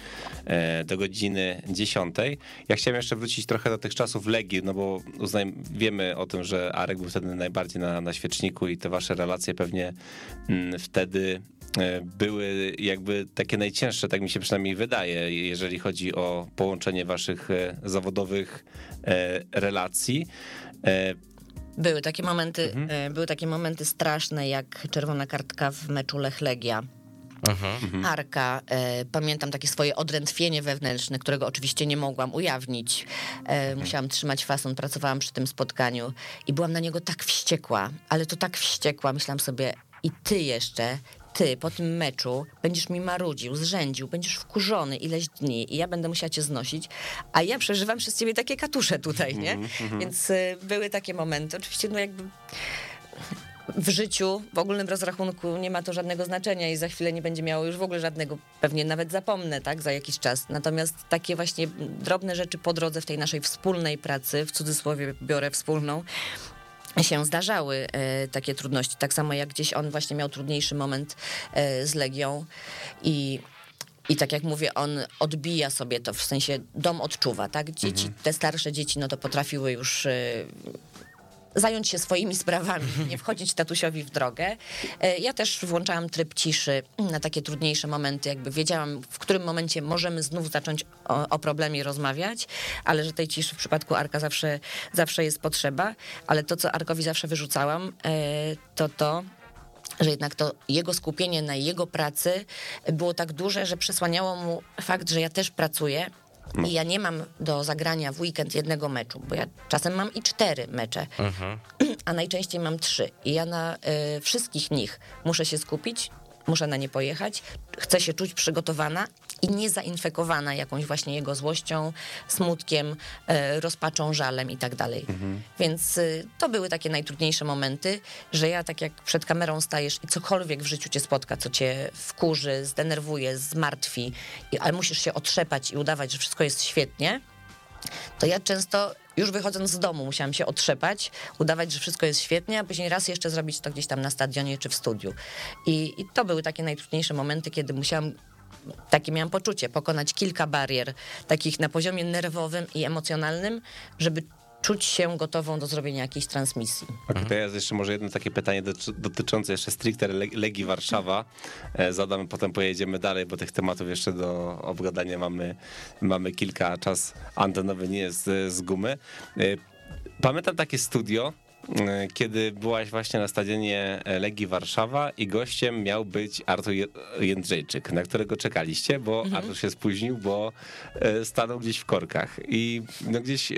e, do godziny 10. Ja chciałem jeszcze wrócić trochę do tych czasów Legii, no bo uznaj, wiemy o tym, że Arek był wtedy najbardziej na, na świeczniku i te wasze relacje pewnie mm, wtedy e, były jakby takie najcięższe, tak mi się przynajmniej wydaje, jeżeli chodzi o połączenie waszych e, zawodowych e, relacji. Były takie momenty, e, były takie momenty straszne, jak czerwona kartka w meczu Lech Legia. Arka, e, pamiętam takie swoje odrętwienie wewnętrzne, którego oczywiście nie mogłam ujawnić. E, musiałam trzymać fason, pracowałam przy tym spotkaniu i byłam na niego tak wściekła, ale to tak wściekła, myślałam sobie, i ty jeszcze, ty po tym meczu będziesz mi marudził, zrzędził, będziesz wkurzony ileś dni i ja będę musiała cię znosić, a ja przeżywam przez ciebie takie katusze tutaj, nie? Więc y, były takie momenty. Oczywiście, no jakby w życiu, w ogólnym rozrachunku nie ma to żadnego znaczenia i za chwilę nie będzie miało już w ogóle żadnego, pewnie nawet zapomnę, tak, za jakiś czas. Natomiast takie właśnie drobne rzeczy po drodze w tej naszej wspólnej pracy, w cudzysłowie biorę wspólną, się zdarzały e, takie trudności. Tak samo jak gdzieś on właśnie miał trudniejszy moment e, z Legią i i tak jak mówię, on odbija sobie to, w sensie dom odczuwa, tak? Dzieci, te starsze dzieci, no to potrafiły już e, zająć się swoimi sprawami, *laughs* nie wchodzić tatusiowi w drogę. E, Ja też włączałam tryb ciszy na takie trudniejsze momenty, jakby wiedziałam, w którym momencie możemy znów zacząć o, o problemie rozmawiać, ale że tej ciszy w przypadku Arka zawsze, zawsze jest potrzeba, ale to, co Arkowi zawsze wyrzucałam, e, to to, że jednak to jego skupienie na jego pracy było tak duże, że przesłaniało mu fakt, że ja też pracuję. I ja nie mam do zagrania w weekend jednego meczu, bo ja czasem mam i cztery mecze, *clears throat* a najczęściej mam trzy. I ja na y, wszystkich nich muszę się skupić, muszę na nie pojechać, chcę się czuć przygotowana i nie zainfekowana jakąś właśnie jego złością, smutkiem, e, rozpaczą, żalem i tak dalej. Więc y, to były takie najtrudniejsze momenty, że ja tak jak przed kamerą stajesz i cokolwiek w życiu cię spotka, co cię wkurzy, zdenerwuje, zmartwi, ale musisz się otrzepać i udawać, że wszystko jest świetnie, to ja często już wychodząc z domu musiałam się otrzepać, udawać, że wszystko jest świetnie, a później raz jeszcze zrobić to gdzieś tam na stadionie czy w studiu. I, i to były takie najtrudniejsze momenty, kiedy musiałam takie miałam poczucie, pokonać kilka barier, takich na poziomie nerwowym i emocjonalnym, żeby czuć się gotową do zrobienia jakiejś transmisji. Okay, to ja jeszcze może jedno takie pytanie dotyczące jeszcze stricte Legii Warszawa. E, zadamy, potem pojedziemy dalej, bo tych tematów jeszcze do obgadania mamy, mamy kilka. Czas antenowy nie jest z gumy. E, pamiętam takie studio, e, kiedy byłaś właśnie na stadionie Legii Warszawa i gościem miał być Artur Jędrzejczyk, na którego czekaliście, bo mhm. Artur się spóźnił, bo stanął gdzieś w korkach i no gdzieś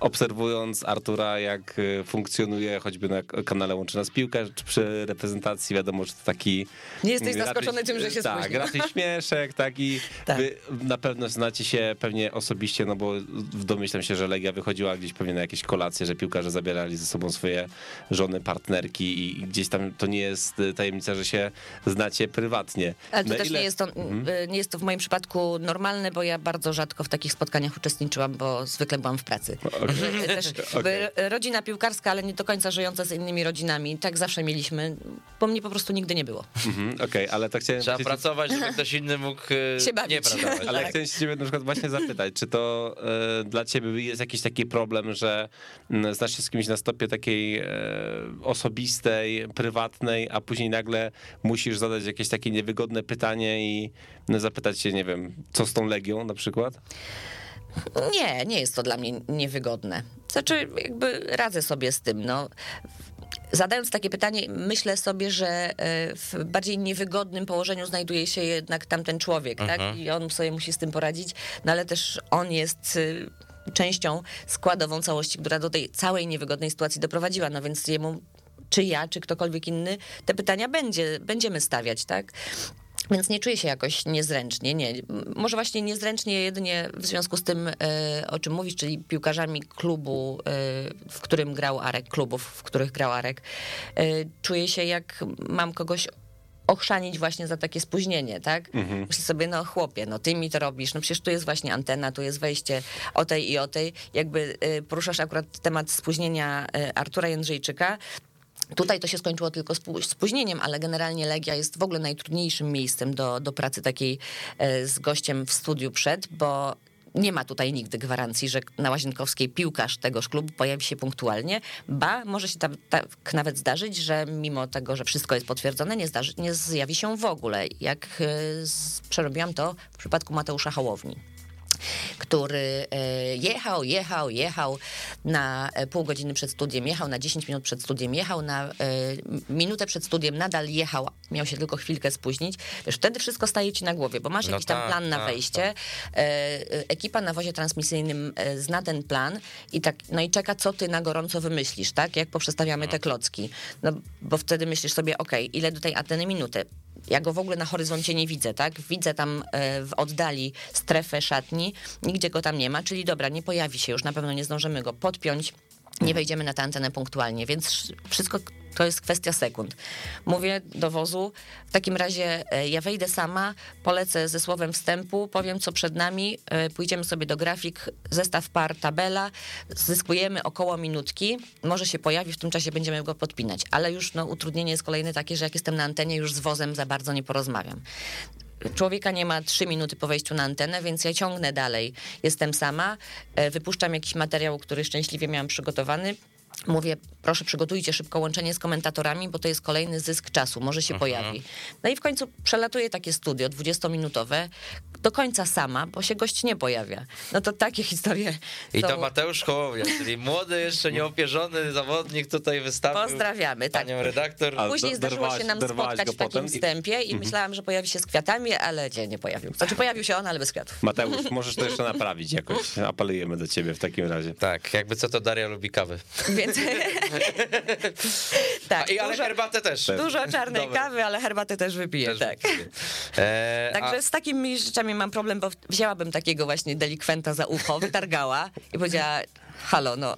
obserwując Artura, jak y, funkcjonuje choćby na kanale Łączy Nas Piłka, czy przy reprezentacji, wiadomo, że to taki... Nie jesteś zaskoczony tym, że się Tak, raczej śmieszek, tak i *laughs* tak. na pewno znacie się pewnie osobiście, no bo domyślam się, że Legia wychodziła gdzieś pewnie na jakieś kolacje, że piłkarze zabierali ze sobą swoje żony, partnerki i gdzieś tam to nie jest y, tajemnica, że się znacie prywatnie. Ale to na też ile... nie, jest to, hmm? nie jest to w moim przypadku normalne, bo ja bardzo rzadko w takich spotkaniach uczestniczyłam, bo zwykle byłam w pracy. *laughs* Też *laughs* okay. rodzina piłkarska, ale nie do końca żyjąca z innymi rodzinami. Tak zawsze mieliśmy, bo mnie po prostu nigdy nie było. Mhm, Okej, okay, ale tak chciałem... Trzeba pracować, żeby ktoś inny mógł e, *laughs* się bawić. nie pracować. Ale tak. chciałem się ciebie na przykład właśnie zapytać, czy to e, dla ciebie jest jakiś taki problem, że m, znasz się z kimś na stopie takiej e, osobistej, prywatnej, a później nagle musisz zadać jakieś takie niewygodne pytanie i zapytać się, nie wiem, co z tą Legią na przykład? Nie, nie jest to dla mnie niewygodne. Znaczy, jakby radzę sobie z tym. No. Zadając takie pytanie, myślę sobie, że e, w bardziej niewygodnym położeniu znajduje się jednak tamten człowiek, tak? Mhm. I on sobie musi z tym poradzić, no ale też on jest y, częścią składową całości, która do tej całej niewygodnej sytuacji doprowadziła, no więc jemu czy ja, czy ktokolwiek inny, te pytania będzie, będziemy stawiać, tak? Więc nie czuję się jakoś niezręcznie, nie. Może właśnie niezręcznie jedynie w związku z tym, e, o czym mówisz, czyli piłkarzami klubu, e, w którym grał Arek, klubów, w których grał Arek. E, czuję się jak mam kogoś ochrzanić właśnie za takie spóźnienie, tak? Mhm. Myślę sobie, no chłopie, no ty mi to robisz, no przecież tu jest właśnie antena, tu jest wejście o tej i o tej. Jakby poruszasz akurat temat spóźnienia Artura Jędrzejczyka, Tutaj to się skończyło tylko spóźnieniem, ale generalnie Legia jest w ogóle najtrudniejszym miejscem do, do pracy takiej e, z gościem w studiu przed, bo nie ma tutaj nigdy gwarancji, że na Łazienkowskiej piłkarz tegoż klubu pojawi się punktualnie, ba może się tak, nawet zdarzyć, że mimo tego, że wszystko jest potwierdzone, nie, zdarzy, nie zjawi się w ogóle, jak e, przerobiłam to w przypadku Mateusza Hołowni który e, jechał, jechał, jechał na e, pół godziny przed studiem, jechał na 10 minut przed studiem, jechał na e, minutę przed studiem, nadal jechał, miał się tylko chwilkę spóźnić. Wiesz, wtedy wszystko staje ci na głowie, bo masz no jakiś tam tak, plan na tak, wejście. Tak. Ekipa na wozie transmisyjnym zna ten plan i tak, no i czeka, co ty na gorąco wymyślisz, tak? Jak poprzestawiamy te mhm. klocki. No, bo wtedy myślisz sobie, ok, ile do tej Ateny minuty? Ja go w ogóle na horyzoncie nie widzę, tak? Widzę tam e, w oddali strefę szatni, nigdzie go tam nie ma, czyli dobra, nie pojawi się już, na pewno nie zdążymy go podpiąć, nie wejdziemy na tę antenę punktualnie, więc wszystko to jest kwestia sekund. Mówię do wozu, w takim razie e, ja wejdę sama, polecę ze słowem wstępu, powiem co przed nami, e, pójdziemy sobie do grafik, zestaw par, tabela, zyskujemy około minutki, może się pojawi, w tym czasie będziemy go podpinać, ale już no, utrudnienie jest kolejne takie, że jak jestem na antenie, już z wozem za bardzo nie porozmawiam człowieka nie ma trzy minuty po wejściu na antenę, więc ja ciągnę dalej. Jestem sama, e, wypuszczam jakiś materiał, który szczęśliwie miałam przygotowany, Mówię, proszę przygotujcie szybko łączenie z komentatorami, bo to jest kolejny zysk czasu, może się Aha. pojawi. No i w końcu przelatuję takie studio 20-minutowe, do końca sama, bo się gość nie pojawia. No to takie historie. I są... to Mateusz Hołownia, czyli młody, jeszcze nieopierzony zawodnik tutaj wystawił. Pozdrawiamy, tak. Panią redaktor. A Później zdarzyło się nam spotkać w takim wstępie i mhm. myślałam, że pojawi się z kwiatami, ale nie, nie pojawił. Znaczy pojawił się on, ale bez kwiatów. Mateusz, możesz to jeszcze naprawić jakoś. Apelujemy do ciebie w takim razie. Tak, jakby co to Daria lubi kawy. Więc... *laughs* tak, I, ale dużo, herbatę też. Dużo czarnej Dobre. kawy, ale herbatę też wypiję, też tak. E, Także a... z takimi rzeczami mam problem, bo wzięłabym takiego właśnie delikwenta za ucho, wytargała i powiedziała, halo, no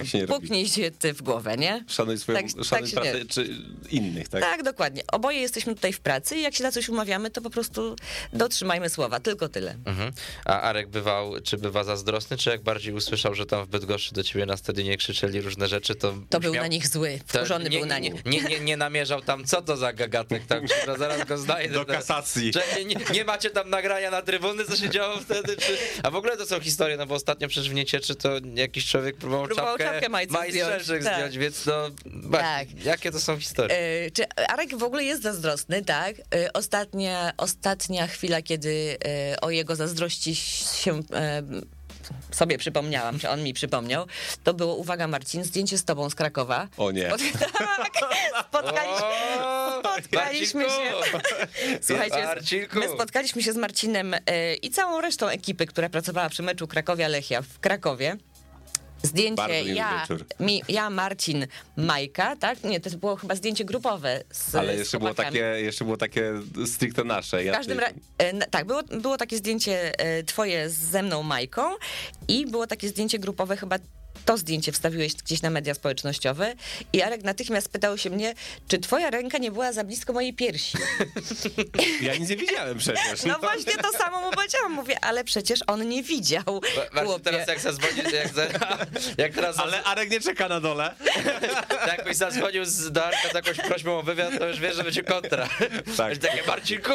Tak się nie robi. Puknij się ty w głowę, nie? Szanuj swoją, Tak- tak szanuj się pracę czy innych, tak? Tak, dokładnie. Oboje jesteśmy tutaj w pracy i jak się na coś umawiamy, to po prostu dotrzymajmy słowa, tylko tyle. Mhm. A Arek bywał, czy bywa zazdrosny, czy jak bardziej usłyszał, że tam w Bydgoszczy do ciebie na stadionie krzyczeli różne rzeczy, to To był na nich zły, wkurzony nie, był na nie, nich. nie, *laughs* nie, nie namierzał tam, co to za gagatek tam, kurwa, zaraz go znajdę. Do kasacji. Że nie, nie, nie macie tam nagrania na trybuny, co się działo wtedy, czy... A w ogóle to są historie, no bo ostatnio przecież w Niecieczy to jakiś człowiek próbował, Próbował czapkę, czapkę majstrzelczyk zdjąć, tak. więc no, Tak. jakie to są historie? E, czy Arek w ogóle jest zazdrosny, tak? E, ostatnia, ostatnia chwila, kiedy e, o jego zazdrości się e, sobie przypomniałam, czy on mi przypomniał, to było, uwaga Marcin, zdjęcie z tobą z Krakowa. O nie. tak, *laughs* spotkaliśmy, spotkaliśmy się. Słuchajcie, Marcinku! my spotkaliśmy się z Marcinem e, i całą resztą ekipy, która pracowała przy meczu Krakowia-Lechia w Krakowie. Zdjęcie ja, mi, ja, Marcin, Majka, tak? Nie, to było chyba zdjęcie grupowe z Ale jeszcze było, takie, jeszcze było takie stricte nasze. W każdym razie, tak, było, było takie zdjęcie e, twoje ze mną, Majką i było takie zdjęcie grupowe chyba to zdjęcie wstawiłeś gdzieś na media społecznościowe i Arek natychmiast pytał się mnie, czy twoja ręka nie była za blisko mojej piersi. *laughs* ja nic nie widziałem przecież. No właśnie to samo mu powiedziałam. Mówię, ale przecież on nie widział. Chłopie. teraz jak zadzwonił, jak, za, *laughs* jak teraz Ale Arek nie czeka na dole. *laughs* jak jakbyś zadzwonił z do Arka z jakąś prośbą o wywiad, to już wiesz, że będzie kontra. Tak. Będzie takie, Marcinku,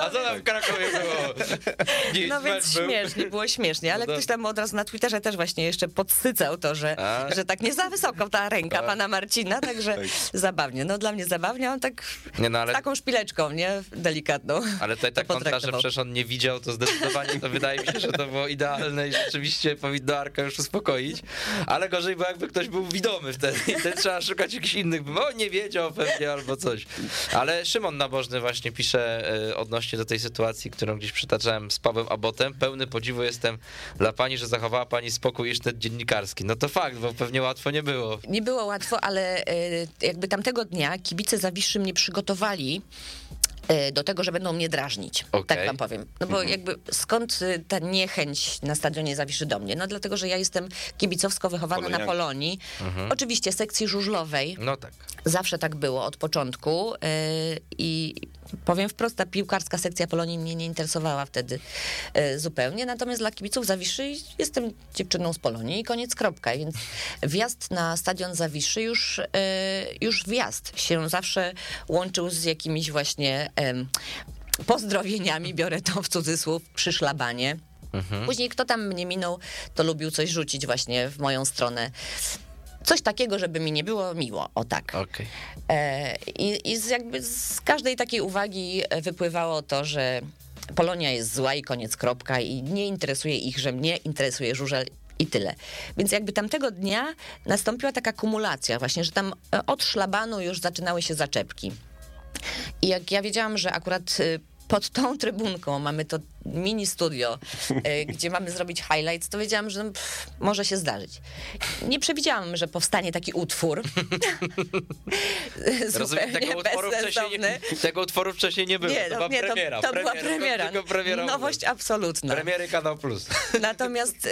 a co tam w Krakowie było? Nic, No więc śmiesznie, było śmiesznie, ale No ktoś tam od razu na Twitterze też właśnie jeszcze podsycał to, że, A. że tak nie za wysoko ta ręka pana Marcina, także Tak. zabawnie. No dla mnie zabawnie, a on tak Nie, no ale, taką szpileczką, nie? Delikatną. ale tutaj tak kontra, że przecież on nie widział, to zdecydowanie to wydaje mi się, że to było idealne i rzeczywiście powinno Arka już uspokoić. Ale gorzej było jakby ktoś był widomy wtedy i wtedy trzeba szukać jakichś innych, bo nie wiedział pewnie albo coś. Ale Szymon Nabożny właśnie pisze e, odnośnie do tej sytuacji, którą gdzieś przytaczałem z Pawłem Abotem. Pełny podziwu jestem dla pani, że zachowała pani spokój i sznyt dziennikarski. No to fakt, bo pewnie łatwo nie było. Nie było łatwo, ale e, jakby tamtego dnia kibice Zawiszy mnie przygotowali e, do tego, że będą mnie drażnić. Okej. Tak wam powiem. No bo jakby skąd e, ta niechęć na stadionie Zawiszy do mnie? No dlatego, że ja jestem kibicowsko wychowana na. Polonii. Oczywiście sekcji żużlowej. No tak. Zawsze tak było od początku i powiem wprost, ta piłkarska sekcja Polonii mnie nie interesowała wtedy yy, zupełnie, natomiast dla kibiców Zawiszy jestem dziewczyną z Polonii i koniec kropka, więc wjazd na stadion Zawiszy już, yy, już wjazd się zawsze łączył z jakimiś właśnie pozdrowieniami, biorę to w cudzysłów, przy szlabanie. Później kto tam mnie minął, to lubił coś rzucić właśnie w moją stronę. Coś takiego, żeby mi nie było miło, o tak. Okej. E, I, i z, jakby z każdej takiej uwagi e, wypływało to, że Polonia jest zła i koniec kropka i nie interesuje ich, że mnie interesuje żużel i tyle. Więc jakby tamtego dnia nastąpiła taka kumulacja właśnie, że tam e, od szlabanu już zaczynały się zaczepki. I jak ja wiedziałam, że akurat y, pod tą trybunką mamy to mini studio, y, *laughs* gdzie mamy zrobić highlights, to wiedziałam, że no, pff, może się zdarzyć. Nie przewidziałam, że powstanie taki utwór. *laughs* Rozumiem, tego utworu, wcześniej nie, tego utworu wcześniej nie było. Nie, to no, była nie, to, premiera. to była premiera, premiera. tylko premiera Nowość absolutna. Premiery Kanał Plus. *laughs* Natomiast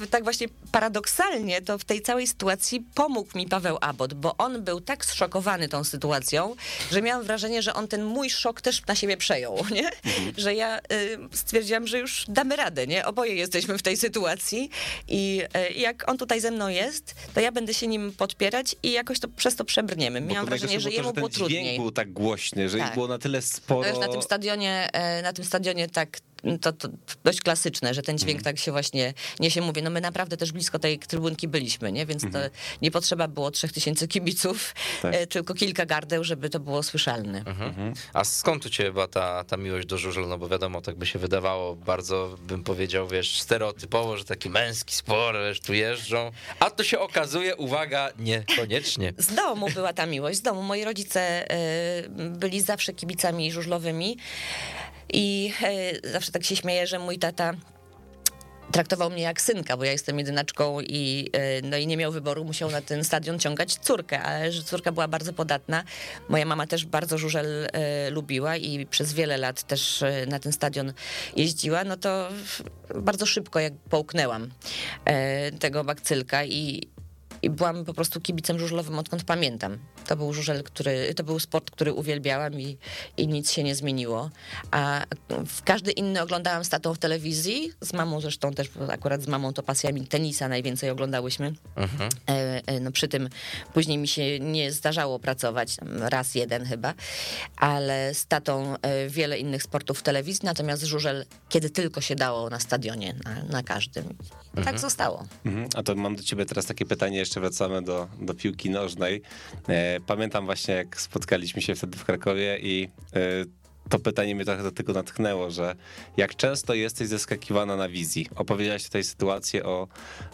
y, tak właśnie paradoksalnie to w tej całej sytuacji pomógł mi Paweł Abot, bo on był tak zszokowany tą sytuacją, że miałam wrażenie, że on ten mój szok też na siebie przejął, nie? Że ja y, stwierdziłam, że już damy radę, nie? Oboje jesteśmy w tej sytuacji i y, jak on tutaj ze mną jest, to ja będę się nim podpierać i jakoś to przez to przebrniemy. Miałam wrażenie, że jemu było trudniej. dźwięk był tak głośny, że Tak. ich było na tyle sporo. już na tym stadionie, e, na tym stadionie tak to, to dość klasyczne, że ten dźwięk Mhm. tak się właśnie niesie. Mówię, no my naprawdę też blisko tej trybunki byliśmy, nie? Więc to nie potrzeba było trzech tysięcy kibiców, Mhm. Tak. e, tylko kilka gardeł, żeby to było słyszalne. Mhm. A skąd u ciebie była ta, ta miłość do żużlu? No bo wiadomo, tak by się wydawało, bardzo bym powiedział, wiesz, stereotypowo, że taki męski sport, wiesz, tu jeżdżą. A to się okazuje, uwaga, niekoniecznie. Z domu była ta miłość, z domu. Moi rodzice e, byli zawsze kibicami żużlowymi i e, zawsze tak się śmieję, że mój tata traktował mnie jak synka, bo ja jestem jedynaczką i, e, no i nie miał wyboru, musiał na ten stadion ciągać córkę, ale że córka była bardzo podatna. Moja mama też bardzo żużel e, lubiła i przez wiele lat też na ten stadion jeździła, no to bardzo szybko jak połknęłam tego bakcylka i i byłam po prostu kibicem żużlowym odkąd pamiętam. To był żużel, który, to był sport, który uwielbiałam i, i nic się nie zmieniło. A w każdy inny oglądałam z tatą w telewizji, z mamą zresztą też, bo akurat z mamą to pasjami tenisa najwięcej oglądałyśmy. Mhm. E, e, No przy tym później mi się nie zdarzało pracować, raz jeden chyba, ale z tatą e, wiele innych sportów w telewizji, natomiast żużel, kiedy tylko się dało na stadionie, na, na każdym. I Tak zostało. Mhm. A to mam do ciebie teraz takie pytanie, jeszcze wracamy do, do piłki nożnej. E, pamiętam właśnie, jak spotkaliśmy się wtedy w Krakowie i e, to pytanie mnie trochę do tego natchnęło, że jak często jesteś zeskakiwana na wizji? Opowiedziałaś tutaj sytuację o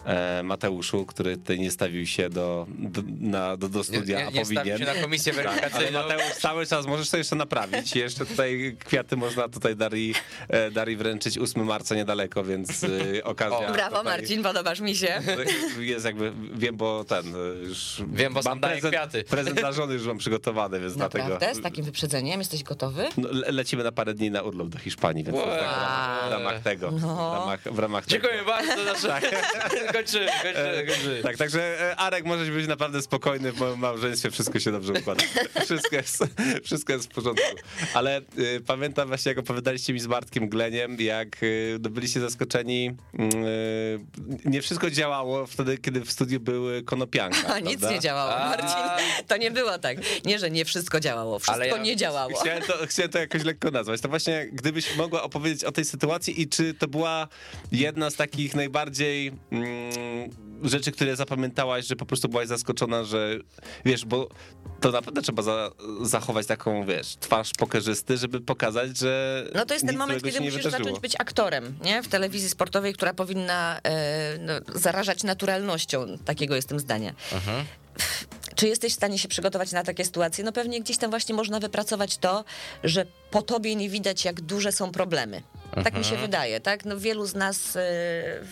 e, Mateuszu, który tutaj nie stawił się do, do, na, do, do Nie, studia, nie, a nie powinien. stawił się na komisję *laughs* Tak, weryfikacyjną. Mateusz cały czas możesz to jeszcze naprawić. Jeszcze tutaj kwiaty można tutaj Darii, e, Darii wręczyć 8 marca niedaleko, więc e, *laughs* okazja. O, Brawo Marcin, podobasz mi się. jest jakby, wiem, bo ten, już Wiem, bo mam prezent, kwiaty. prezent już mam przygotowany, więc Naprawdę? dlatego Z takim wyprzedzeniem jesteś gotowy? no, lecimy na parę dni na urlop do Hiszpanii, więc Wow. tak w ramach tego, w No. ramach, w ramach tego. Dziękuję bardzo. Nasze... *laughs* kończymy, kończymy, kończymy. Tak, także e, Arek możesz być naprawdę spokojny, w moim małżeństwie wszystko się dobrze układa. *laughs* Wszystko jest, wszystko jest w porządku. Ale y, pamiętam właśnie, jak opowiadaliście mi z Bartkiem Gleniem, jak y, byliście zaskoczeni. y, nie wszystko działało wtedy, kiedy w studiu były konopianka. *laughs* A nic prawda? nie działało. Marcin. To nie było tak. Nie, że nie wszystko działało. Wszystko Ale ja- nie działało. Chciałem to, chciałem to jakoś lekko nazwać. To właśnie, gdybyś mogła opowiedzieć o tej sytuacji i czy to była jedna z takich najbardziej mm, rzeczy, które zapamiętałaś, że po prostu byłaś zaskoczona, że wiesz, bo to naprawdę trzeba za, zachować taką, wiesz, twarz pokerzysty, żeby pokazać, że No to jest ten moment, kiedy musisz wydarzyło. zacząć być aktorem, nie? W telewizji sportowej, która powinna e, no, zarażać naturalnością. Takiego jestem zdania. Mhm. Czy jesteś w stanie się przygotować na takie sytuacje? No pewnie gdzieś tam właśnie można wypracować to, że po tobie nie widać, jak duże są problemy. Tak mi się wydaje, tak? No wielu z nas e,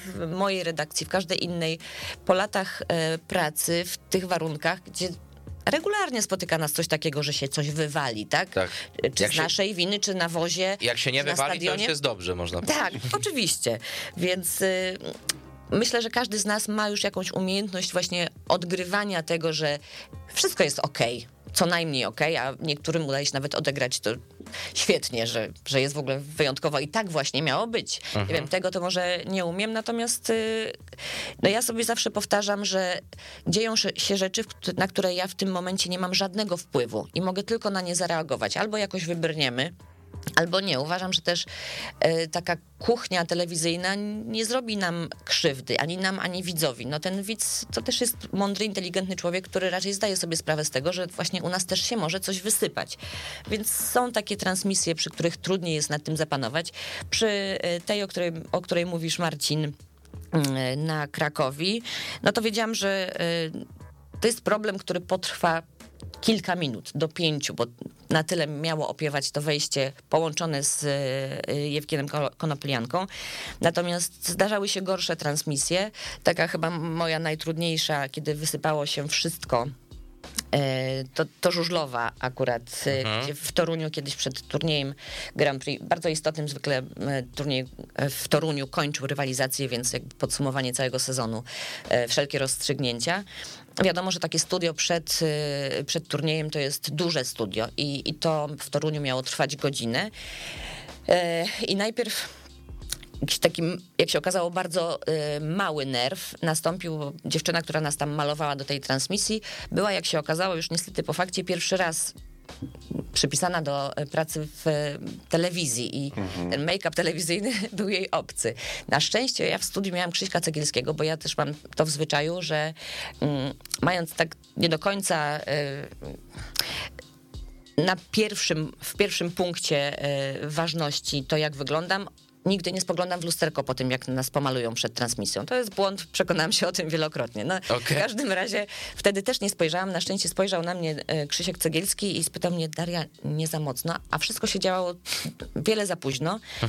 w mojej redakcji, w każdej innej, po latach e, pracy w tych warunkach, gdzie regularnie spotyka nas coś takiego, że się coś wywali, tak? Tak. Czy Jak z się- naszej winy, czy na wozie, Jak się nie wywali, to już jest dobrze, można powiedzieć. Tak, oczywiście. Więc myślę, że każdy z nas ma już jakąś umiejętność właśnie odgrywania tego, że wszystko jest okej. Co najmniej okej, a niektórym udaje się nawet odegrać to świetnie, że, że jest w ogóle wyjątkowo i tak właśnie miało być. Nie wiem, tego to może nie umiem, natomiast y, no ja sobie zawsze powtarzam, że dzieją się- rzeczy, na które ja w tym momencie nie mam żadnego wpływu i mogę tylko na nie zareagować. Albo jakoś wybrniemy, Albo nie. Uważam, że też e, taka kuchnia telewizyjna nie zrobi nam krzywdy, ani nam, ani widzowi. No ten widz to też jest mądry, inteligentny człowiek, który raczej zdaje sobie sprawę z tego, że właśnie u nas też się może coś wysypać. Więc są takie transmisje, przy których trudniej jest nad tym zapanować. Przy e, tej, o której, o której mówisz, Marcin, mm, na Krakowi, no to wiedziałam, że e, to jest problem, który potrwa kilka minut do pięciu, bo na tyle miało opiewać to wejście połączone z e, Jewgienem Ko- Konoplianką. Natomiast zdarzały się gorsze transmisje. Taka chyba moja najtrudniejsza, kiedy wysypało się wszystko. E, To, to żużlowa akurat, e, gdzie w Toruniu kiedyś przed turniejem Grand Prix, bardzo istotnym zwykle e, turniej w Toruniu kończył rywalizację, więc jakby podsumowanie całego sezonu, wszelkie rozstrzygnięcia. Wiadomo, że takie studio przed, przed turniejem to jest duże studio i, i to w Toruniu miało trwać godzinę. I najpierw taki, jak się okazało, bardzo y, mały nerw nastąpił. Dziewczyna, która nas tam malowała do tej transmisji, była, jak się okazało, już niestety po fakcie pierwszy raz przypisana do y, pracy w y, telewizji i ten make-up telewizyjny *laughs* był jej obcy. Na szczęście ja w studiu miałam Krzyśka Cegielskiego, bo ja też mam to w zwyczaju, że mm, mając tak nie do końca y, na pierwszym, w pierwszym punkcie e, ważności to, jak wyglądam, nigdy nie spoglądam w lusterko po tym, jak nas pomalują przed transmisją. To jest błąd, przekonałam się o tym wielokrotnie. No, Okej. W każdym razie wtedy też nie spojrzałam. Na szczęście spojrzał na mnie e, Krzysiek Cegielski i spytał mnie, Daria, nie za mocno, a wszystko się działo wiele za późno. E,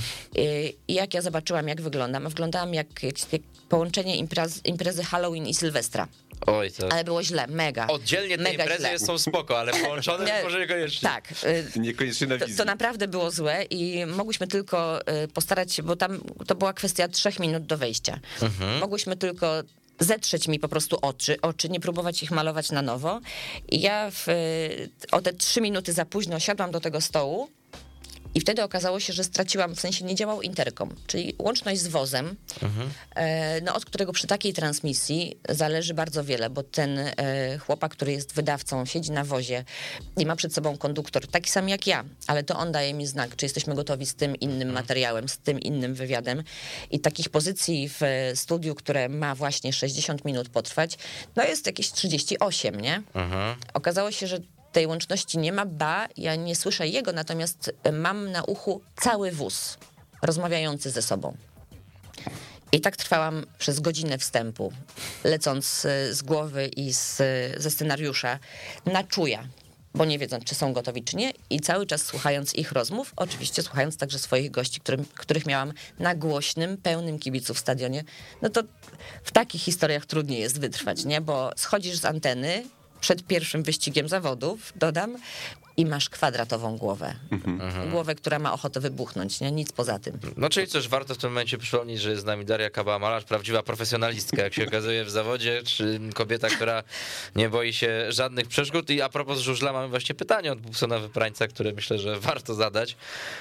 I jak ja zobaczyłam, jak wyglądam, wyglądałam jak, jak, jak połączenie imprez, imprezy Halloween i Sylwestra. Oj, to... Ale było źle, mega. Oddzielnie te mega imprezy źle. są spoko, ale połączone *laughs* Nie, może niekoniecznie. Tak. y, Niekoniecznie na to, to naprawdę było złe i mogłyśmy tylko y, postarać się, bo tam to była kwestia trzech minut do wejścia. Mogłyśmy tylko zetrzeć mi po prostu oczy, oczy, nie próbować ich malować na nowo. I ja w, o te trzy minuty za późno siadłam do tego stołu i wtedy okazało się, że straciłam, w sensie nie działał interkom, czyli łączność z wozem, e, no, od którego przy takiej transmisji zależy bardzo wiele, bo ten e, chłopak, który jest wydawcą, siedzi na wozie i ma przed sobą konduktor, taki sam jak ja, ale to on daje mi znak, czy jesteśmy gotowi z tym innym materiałem, z tym innym wywiadem. I takich pozycji w e, studiu, które ma właśnie 60 minut potrwać, no jest jakieś 38, nie? Okazało się, że tej łączności nie ma, ba, ja nie słyszę jego, natomiast mam na uchu cały wóz rozmawiający ze sobą. I tak trwałam przez godzinę wstępu, lecąc y, z głowy i z, ze scenariusza na czuja, bo nie wiedząc, czy są gotowi, czy nie, i cały czas słuchając ich rozmów, oczywiście słuchając także swoich gości, którym, których miałam na głośnym, pełnym kibiców stadionie, no to w takich historiach trudniej jest wytrwać, nie? Bo schodzisz z anteny, przed pierwszym wyścigiem zawodów, dodam, i masz kwadratową głowę. Głowę, która ma ochotę wybuchnąć, nie? Nic poza tym. No czyli coś warto w tym momencie przypomnieć, że jest z nami Daria Kaba-Malarz, prawdziwa profesjonalistka, jak się okazuje w zawodzie, czy kobieta, która nie boi się żadnych przeszkód. I a propos żużla, mamy właśnie pytanie od Bubsona Wyprańca, które myślę, że warto zadać.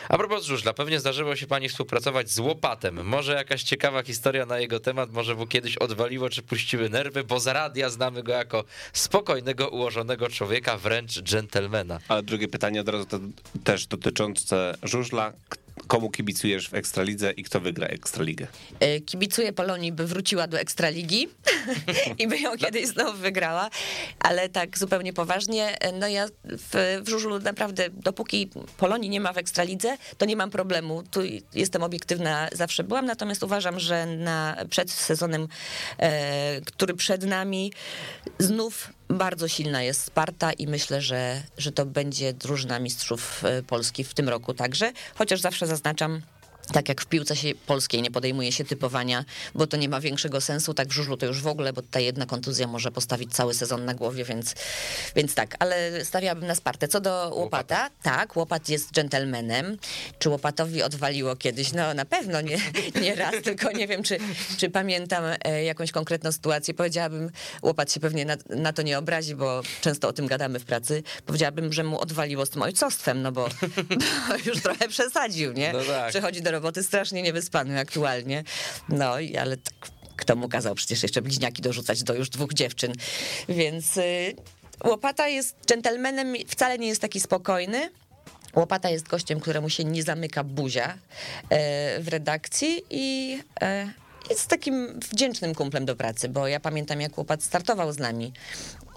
A propos żużla, pewnie zdarzyło się pani współpracować z Łopatem. Może jakaś ciekawa historia na jego temat, może mu kiedyś odwaliło, czy puściły nerwy, bo za radia znamy go jako spokojnego, ułożonego człowieka, wręcz dżentelmena. Ale drugie pytanie od razu to też dotyczące żużla. Komu kibicujesz w Ekstralidze i kto wygra Ekstraligę? Y, Kibicuję Polonii, by wróciła do Ekstraligi *laughs* i by ją kiedyś znowu wygrała, ale tak zupełnie poważnie, no ja w, w żużlu naprawdę, dopóki Polonii nie ma w Ekstralidze, to nie mam problemu. Tu jestem obiektywna, zawsze byłam, natomiast uważam, że na, przed sezonem, e, który przed nami, znów bardzo silna jest Sparta i myślę, że, że to będzie drużyna mistrzów e, Polski w tym roku także, chociaż zawsze zaznaczam, tak jak w piłce się polskiej nie podejmuje się typowania, bo to nie ma większego sensu, tak w żużlu to już w ogóle, bo ta jedna kontuzja może postawić cały sezon na głowie, więc, więc tak, ale stawiałabym na Spartę. Co do Łopata, tak, Łopat jest dżentelmenem. Czy Łopatowi odwaliło kiedyś? No na pewno nie, *laughs* nie raz, tylko nie wiem, czy, czy pamiętam e, jakąś konkretną sytuację. Powiedziałabym, Łopat się pewnie na, na to nie obrazi, bo często o tym gadamy w pracy. Powiedziałabym, że mu odwaliło z tym ojcostwem, no bo, *laughs* bo już trochę przesadził, nie? No tak. Przychodzi do roboty strasznie niewyspany aktualnie. No, i ale tak, kto mu kazał przecież jeszcze bliźniaki dorzucać do już dwóch dziewczyn. Więc y, Łopata jest dżentelmenem, wcale nie jest taki spokojny. Łopata jest gościem, któremu się nie zamyka buzia e, w redakcji i e, jest takim wdzięcznym kumplem do pracy, bo ja pamiętam, jak Łopat startował z nami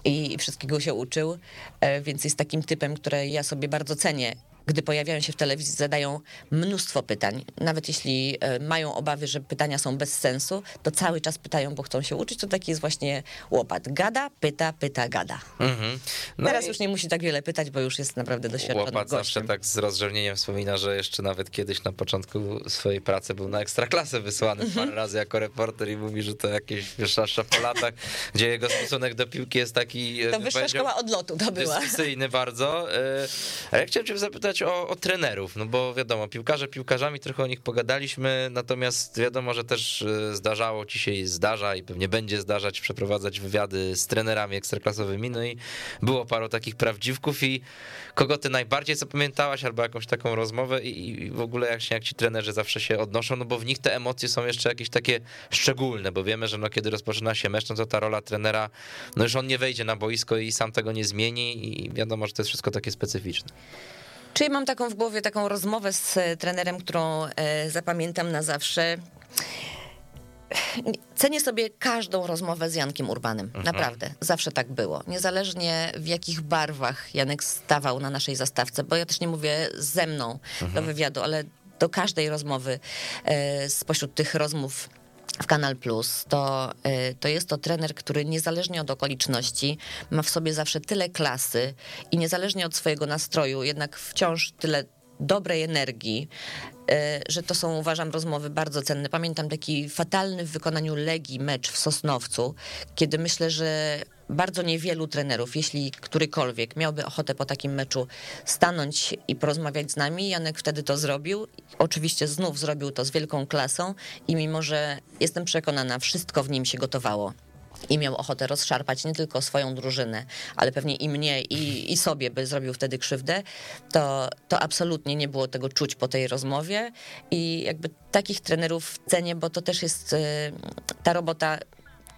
i wszystkiego się uczył, e, więc jest takim typem, które ja sobie bardzo cenię. Gdy pojawiają się w telewizji, zadają mnóstwo pytań. Nawet jeśli e, mają obawy, że pytania są bez sensu, to cały czas pytają, bo chcą się uczyć. To taki jest właśnie łopat. Gada, pyta, pyta, gada. Mhm. No Teraz już nie musi tak wiele pytać, bo już jest naprawdę doświadczony Łopat zawsze gościem. tak z rozrzewnieniem wspomina, że jeszcze nawet kiedyś na początku swojej pracy był na ekstraklasę wysłany Mhm. parę razy jako reporter i mówi, że to jakieś wyższa po latach, *laughs* gdzie jego stosunek do piłki jest taki... To wyższa szkoła odlotu to była. Dyskusyjny bardzo. E, A ja chciałem cię zapytać o, o trenerów, no bo wiadomo, piłkarze piłkarzami, trochę o nich pogadaliśmy, natomiast wiadomo, że też e, zdarzało ci się i zdarza i pewnie będzie zdarzać przeprowadzać wywiady z trenerami ekstraklasowymi, no i było paru takich prawdziwków i kogo ty najbardziej zapamiętałaś albo jakąś taką rozmowę i, i w ogóle jak, się, jak ci trenerzy zawsze się odnoszą, no bo w nich te emocje są jeszcze jakieś takie szczególne, bo wiemy, że no kiedy rozpoczyna się mecz, no to ta rola trenera, no już on nie wejdzie na boisko i sam tego nie zmieni i wiadomo, że to jest wszystko takie specyficzne. Czyli mam taką w głowie taką rozmowę z e, trenerem, którą e, zapamiętam na zawsze. Cenię sobie każdą rozmowę z Jankiem Urbanem. Naprawdę. Zawsze tak było. Niezależnie w jakich barwach Janek stawał na naszej zastawce, bo ja też nie mówię ze mną do wywiadu, ale do każdej rozmowy e, spośród tych rozmów w Kanal Plus, to, y, to jest to trener, który niezależnie od okoliczności ma w sobie zawsze tyle klasy i niezależnie od swojego nastroju, jednak wciąż tyle dobrej energii, że to są, uważam, rozmowy bardzo cenne. Pamiętam taki fatalny w wykonaniu Legii mecz w Sosnowcu, kiedy myślę, że bardzo niewielu trenerów, jeśli którykolwiek miałby ochotę po takim meczu stanąć i porozmawiać z nami. Janek wtedy to zrobił. Oczywiście znów zrobił to z wielką klasą i mimo, że jestem przekonana, wszystko w nim się gotowało. I miał ochotę rozszarpać nie tylko swoją drużynę, ale pewnie i mnie, i, i sobie by zrobił wtedy krzywdę, to, to absolutnie nie było tego czuć po tej rozmowie i jakby takich trenerów cenię, bo to też jest y, ta robota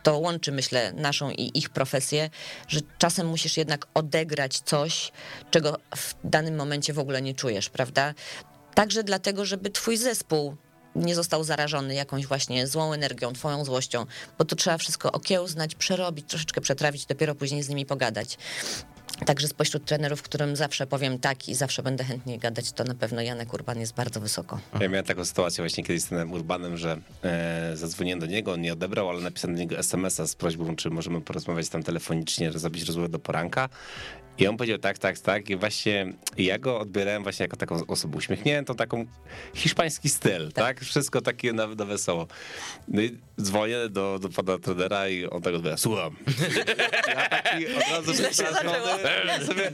to łączy, myślę, naszą i ich profesję, że czasem musisz jednak odegrać coś, czego w danym momencie w ogóle nie czujesz, prawda? Także dlatego, żeby twój zespół nie został zarażony jakąś właśnie złą energią, twoją złością, bo to trzeba wszystko okiełznać, przerobić, troszeczkę przetrawić, dopiero później z nimi pogadać. Także spośród trenerów, którym zawsze powiem tak i zawsze będę chętnie gadać, to na pewno Janek Urban jest bardzo wysoko. Ja miałem taką sytuację właśnie kiedyś z trenerem Urbanem, że e, zadzwoniłem do niego, on nie odebrał, ale napisałem do niego SMS-a z prośbą, czy możemy porozmawiać tam telefonicznie, zrobić rozmowę do poranka. I on powiedział tak, tak, tak. I właśnie ja go odbierałem właśnie jako taką osobę uśmiechniętą, taką hiszpański styl, tak? Wszystko takie na, na wesoło. No i dzwonię do, do pana trenera i on tak odbiera, słucham. Ja taki od razu. Sobie,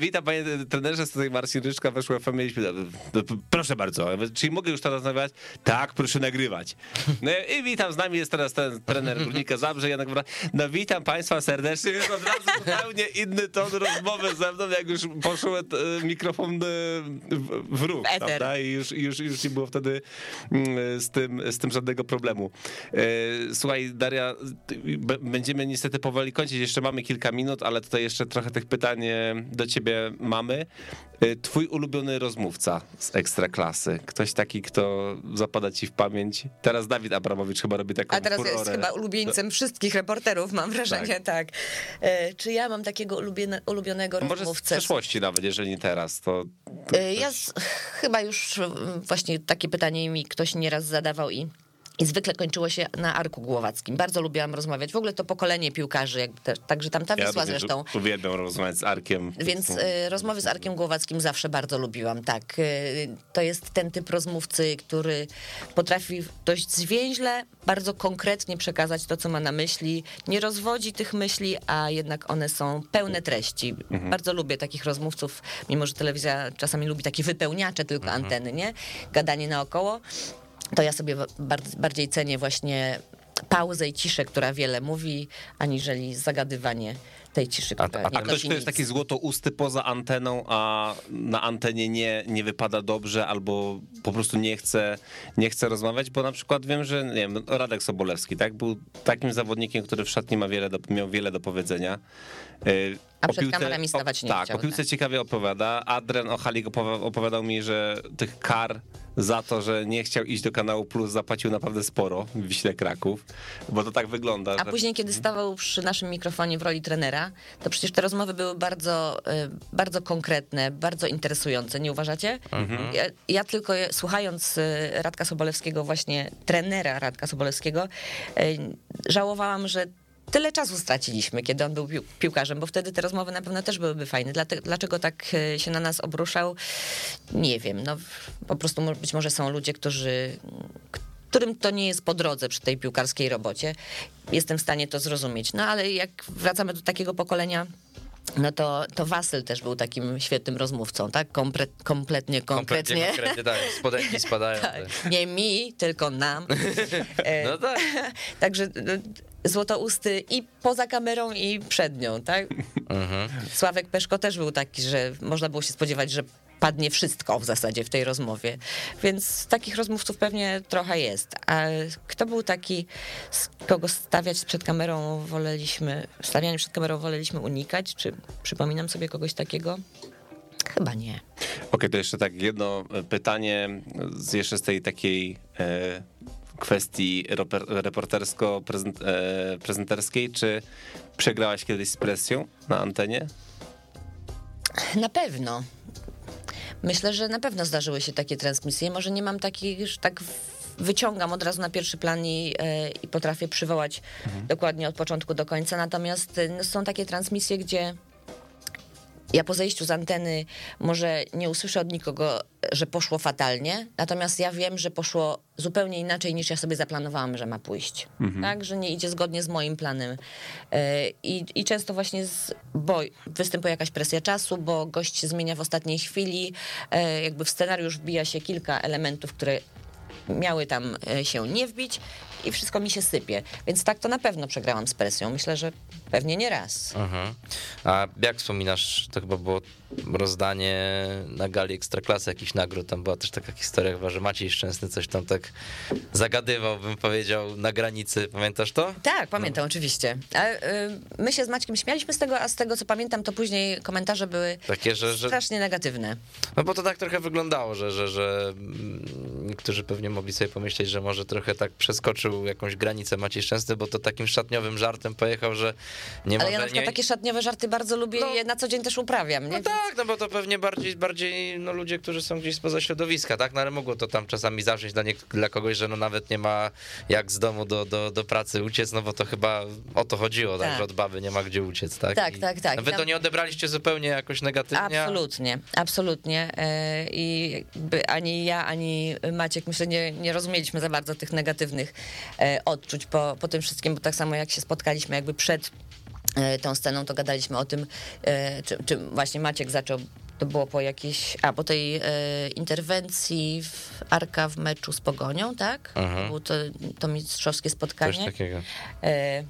Witam panie trenerze, z tutaj Marcin Ryczka, weszła FM, mieliśmy, no, proszę bardzo, czyli mogę już teraz nagrywać? Tak, proszę nagrywać. No i witam, z nami jest teraz ten trener Górnika Zabrze, Janek No witam państwa serdecznie, więc od razu zupełnie inny ton rozmowy ze mną, jak już poszło e, mikrofon e, w, ruch, prawda? I już, już, już nie było wtedy mm, z tym, z tym żadnego problemu. E, Słuchaj, Daria, będziemy niestety powoli kończyć. Jeszcze mamy kilka minut, ale tutaj jeszcze trochę tych pytań e, do ciebie mamy. E, Twój ulubiony rozmówca z ekstraklasy. Ktoś taki, kto zapada ci w pamięć. Teraz Dawid Abramowicz chyba robi taką A teraz jest furorę. chyba ulubieńcem wszystkich reporterów, mam wrażenie, tak. E, Czy ja mam takiego ulubione, ulubionego Może z rozmówcę? przeszłości nawet, jeżeli nie teraz, to... to E, Ja z, chyba już mm, właśnie takie pytanie mi ktoś nieraz zadawał i i zwykle kończyło się na Arku Głowackim. Bardzo lubiłam rozmawiać. W ogóle to pokolenie piłkarzy, jakby także tam ta ja Wisła również zresztą. uwielbiam rozmawiać z Arkiem. Więc e, rozmowy z Arkiem Głowackim zawsze bardzo lubiłam, tak. E, To jest ten typ rozmówcy, który potrafi dość zwięźle, bardzo konkretnie przekazać to, co ma na myśli. Nie rozwodzi tych myśli, a jednak one są pełne treści. Bardzo lubię takich rozmówców, mimo że telewizja czasami lubi takie wypełniacze tylko anteny, nie? Gadanie naokoło. To ja sobie bardziej cenię właśnie pauzę i ciszę, która wiele mówi, aniżeli zagadywanie tej ciszy, która a- nie A ktoś, kto jest taki złotousty poza anteną, a na antenie nie, nie wypada dobrze, albo po prostu nie chce, nie chce rozmawiać, bo na przykład wiem, że nie wiem, Radek Sobolewski, tak, był takim zawodnikiem, który w szatni ma wiele do, miał wiele do powiedzenia. Yy, A o przed kamerami stawać nie Tak, chciał, o piłce tak. ciekawie opowiada. Adrian Ochalik opowiadał mi, że tych kar za to, że nie chciał iść do kanału Plus zapłacił naprawdę sporo w Wiśle Kraków, bo to tak wygląda. A że... później, kiedy stawał przy naszym mikrofonie w roli trenera, to przecież te rozmowy były bardzo, y, bardzo konkretne, bardzo interesujące, nie uważacie? Ja, ja tylko słuchając y, Radka Sobolewskiego, właśnie trenera Radka Sobolewskiego, y, żałowałam, że tyle czasu straciliśmy, kiedy on był pił- piłkarzem, bo wtedy te rozmowy na pewno też byłyby fajne. Dlaczego tak y, się na nas obruszał? Nie wiem. No, po prostu być może są ludzie, którzy którym to nie jest po drodze przy tej piłkarskiej robocie. Jestem w stanie to zrozumieć. No ale jak wracamy do takiego pokolenia, no to, to Wasyl też był takim świetnym rozmówcą, tak? Komple, kompletnie, konkretnie. konkretnie tak, spodenki spadają. *laughs* Tak. Nie mi, tylko nam. E, *laughs* No tak. *laughs* Także no, złotousty i poza kamerą, i przed nią, tak? Mhm. Sławek Peszko też był taki, że można było się spodziewać, że padnie wszystko w zasadzie w tej rozmowie. Więc takich rozmówców pewnie trochę jest. A kto był taki, z kogo stawiać przed kamerą woleliśmy, stawianie przed kamerą woleliśmy unikać? Czy przypominam sobie kogoś takiego? Chyba nie. Okej, to jeszcze tak jedno e, pytanie z jeszcze z tej takiej e, kwestii reportersko-prezenterskiej. Czy przegrałaś kiedyś z presją na antenie? Na pewno. Myślę, że na pewno zdarzyły się takie transmisje. Może nie mam takich, że tak wyciągam od razu na pierwszy plan i, e, i potrafię przywołać dokładnie od początku do końca. Natomiast e, no, są takie transmisje, gdzie ja po zejściu z anteny może nie usłyszę od nikogo, że poszło fatalnie, natomiast ja wiem, że poszło zupełnie inaczej niż ja sobie zaplanowałam, że ma pójść. Tak, że nie idzie zgodnie z moim planem. E, I, i często właśnie, z, bo występuje jakaś presja czasu, bo gość się zmienia w ostatniej chwili, e, jakby w scenariusz wbija się kilka elementów, które miały tam e, się nie wbić i wszystko mi się sypie. Więc tak to na pewno przegrałam z presją. Myślę, że pewnie nie raz. Mhm. A jak wspominasz, to chyba było rozdanie na gali Ekstraklasy jakichś nagród, tam była też taka historia chyba, że Maciej Szczęsny coś tam tak zagadywał, bym powiedział, na granicy, pamiętasz to? Tak, pamiętam oczywiście. A, y, my się z Maćkiem śmialiśmy z tego, a z tego co pamiętam, to później komentarze były Takie, że, że strasznie negatywne. No bo to tak trochę wyglądało, że, że, że niektórzy pewnie mogli sobie pomyśleć, że może trochę tak przeskoczył jakąś granicę Maciej Szczęsny, bo to takim szatniowym żartem pojechał, że nie Ale może ja na przykład nie... takie szatniowe żarty bardzo lubię No. i je na co dzień też uprawiam. Nie? No tak, no bo to pewnie bardziej, bardziej no, ludzie, którzy są gdzieś spoza środowiska, tak? No ale mogło to tam czasami zawrzeć dla, dla kogoś, że no nawet nie ma jak z domu do, do, do pracy uciec, no bo to chyba o to chodziło, tak, Tak. że od baby nie ma gdzie uciec, tak? Tak, tak, tak. No wy to nie odebraliście zupełnie jakoś negatywnie? Absolutnie, absolutnie. E, I ani ja, ani Maciek, myślę, nie, nie rozumieliśmy za bardzo tych negatywnych e, odczuć po, po tym wszystkim, bo tak samo jak się spotkaliśmy jakby przed tą sceną, to gadaliśmy o tym, e, czy, czy właśnie Maciek zaczął to było po jakiejś, a po tej e, interwencji w Arka w meczu z Pogonią, tak? Mhm. Było to, to mistrzowskie Coś spotkanie. takiego. E,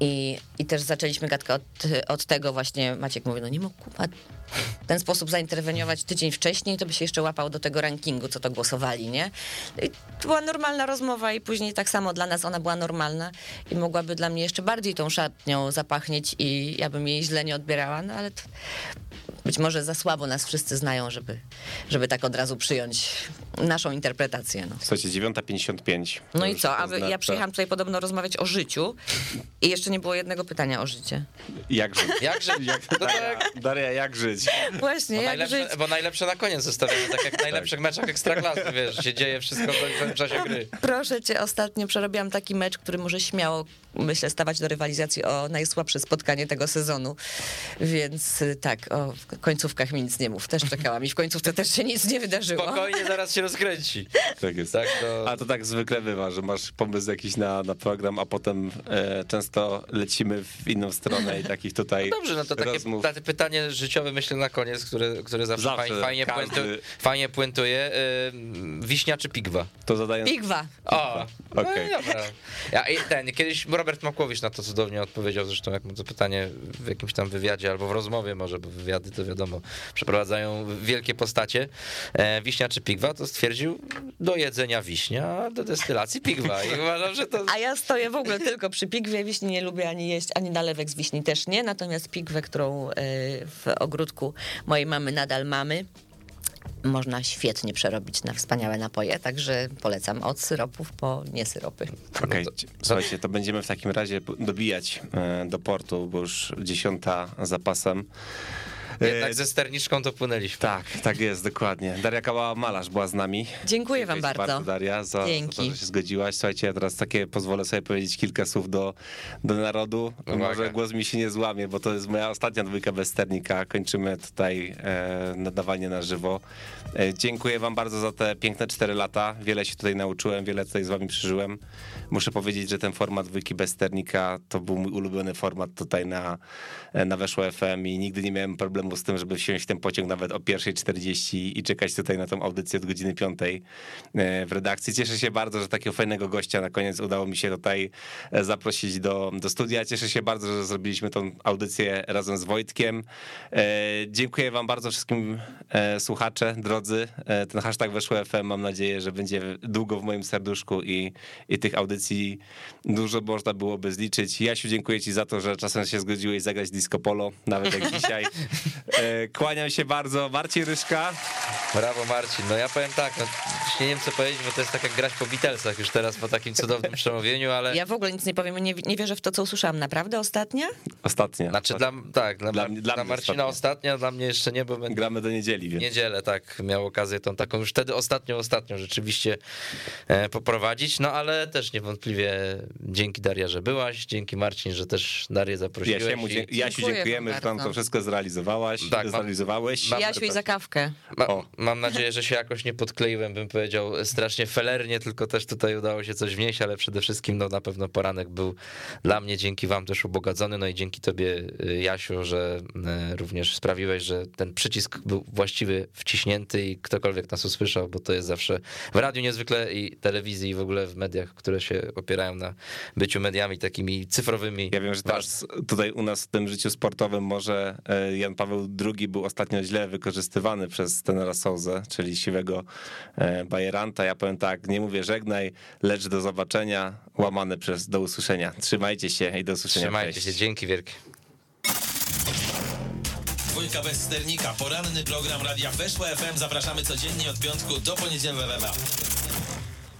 I, I też zaczęliśmy gadkę od, od tego właśnie, Maciek mówi, no nie mógł kupa w ten sposób zainterweniować tydzień wcześniej, to by się jeszcze łapał do tego rankingu, co to głosowali, nie? I to była normalna rozmowa i później tak samo dla nas ona była normalna i mogłaby dla mnie jeszcze bardziej tą szatnią zapachnieć i ja bym jej źle nie odbierała, no ale to być może za słabo nas wszyscy znają, żeby, żeby tak od razu przyjąć naszą interpretację. No. Słuchajcie, 9.55. No i co? A wy, oznacza- ja przyjechałam tutaj podobno rozmawiać o życiu i jeszcze nie było jednego pytania o życie. Jak żyć? Jakże? *laughs* No Daria, Daria, jak żyć? Właśnie, bo, jak żyć? najlepsze, bo najlepsze na koniec zostawiamy, tak jak w najlepszych meczach ekstraklasy, wiesz, się dzieje wszystko w czasie gry. Proszę cię, ostatnio przerobiłam taki mecz, który może śmiało, myślę, stawać do rywalizacji o najsłabsze spotkanie tego sezonu. Więc y, tak, o w końcówkach mi nic nie mów. Też czekałam i w końcówce też się nic nie wydarzyło. Spokojnie, zaraz się rozkręci. Tak jest. Tak, to... A to tak zwykle bywa, że masz pomysł jakiś na, na program, a potem e, często lecimy w inną stronę i takich tutaj Dobrze, no to takie rozmów. takie pytanie życiowe myślę na koniec, które, które zawsze, Zawsze, fajnie, fajnie, każdy- puentu, fajnie puentuje. Yy, wiśnia czy pigwa? To zadaję... Pigwa. O, Okej. no, dobra. Ja, ten, kiedyś Robert Makłowicz na to cudownie odpowiedział, zresztą jak mu to pytanie w jakimś tam wywiadzie albo w rozmowie może, bo wywiady to wiadomo, przeprowadzają wielkie postacie. E, wiśnia czy pigwa, to stwierdził do jedzenia wiśnia, do destylacji pigwa. I uważam, że to... A ja stoję w ogóle tylko przy pigwie. Wiśni nie lubię ani jeść, ani nalewek z wiśni też nie. Natomiast pigwę, którą y, w ogródku mojej mamy nadal mamy, można świetnie przerobić na wspaniałe napoje. Także polecam od syropów po niesyropy. Okej, to- słuchajcie, to będziemy w takim razie dobijać e, do portu, bo już dziesiąta za pasem. E, Jednak ze sterniczką to płynęliśmy. Tak, tak jest, dokładnie. Daria Kałała-Malarz była z nami. Dziękuję wam ci bardzo. Daria, za, za Dzięki. to, że się zgodziłaś. Słuchajcie, ja teraz takie pozwolę sobie powiedzieć kilka słów do, do narodu. Uwaga. Może głos mi się nie złamie, bo to jest moja ostatnia dwójka bez sternika. Kończymy tutaj e, nadawanie na żywo. E, dziękuję wam bardzo za te piękne cztery lata. Wiele się tutaj nauczyłem, wiele tutaj z wami przeżyłem. Muszę powiedzieć, że ten format dwójki bez sternika to był mój ulubiony format tutaj na, na Weszło FM i nigdy nie miałem problemu z tym, żeby wsiąść w ten pociąg nawet o 1.40 i czekać tutaj na tą audycję od godziny 5 w redakcji. Cieszę się bardzo, że takiego fajnego gościa na koniec udało mi się tutaj e, zaprosić do, do studia. Cieszę się bardzo, że zrobiliśmy tą audycję razem z Wojtkiem. E, Dziękuję wam bardzo wszystkim e, słuchacze, drodzy. E, Ten hashtag Weszło FM mam nadzieję, że będzie długo w moim serduszku i, i tych audycji dużo można byłoby zliczyć. Jasiu, dziękuję ci za to, że czasem się zgodziłeś zagrać disco polo, nawet jak *laughs* dzisiaj. E, Kłaniam się bardzo. Marcin Ryszka. Brawo Marcin. No ja powiem tak, no, nie wiem co powiedzieć, bo to jest tak jak grać po Beatlesach już teraz po takim cudownym przemówieniu, ale... Ja w ogóle nic nie powiem, nie, nie wierzę w to, co usłyszałam. Naprawdę ostatnia? Ostatnia. Znaczy dla, tak, dla, Dla dla dla Marcina ostatnia. ostatnia, dla mnie jeszcze nie, bo będę Gramy do niedzieli, więc. niedzielę, tak, miał okazję tą taką już wtedy ostatnią, ostatnią rzeczywiście e, poprowadzić, no ale też niewątpliwie dzięki Daria, że byłaś, dzięki Marcin, że też Darię zaprosiłeś. Jasiemu, i- Jasiu, dziękujemy, że bardzo. to wszystko zrealizowała. Zanalizowałaś, Tak, mam- zanalizowałeś. mam- i za kawkę. Ma, O. mam nadzieję, że się jakoś nie podkleiłem, bym powiedział strasznie felernie, tylko też tutaj udało się coś wnieść, ale przede wszystkim no, na pewno poranek był dla mnie dzięki wam też ubogacony, no i dzięki tobie y, Jasiu, że y, również sprawiłeś, że ten przycisk był właściwie wciśnięty i ktokolwiek nas usłyszał, bo to jest zawsze w radiu niezwykle i telewizji i w ogóle w mediach, które się opierają na byciu mediami takimi cyfrowymi. Ja wiem, że teraz tutaj u nas w tym życiu sportowym może e, Jan Paweł II był ostatnio źle wykorzystywany przez tenera Souzę, czyli siwego e, bajeranta. Ja powiem tak, nie mówię żegnaj, lecz do zobaczenia, łamane przez do usłyszenia. Trzymajcie się i do usłyszenia. Trzymajcie Cześć. się, dzięki wielkie. Dwójka bez sternika, poranny program Radia Weszło FM. Zapraszamy codziennie od piątku do poniedziałku.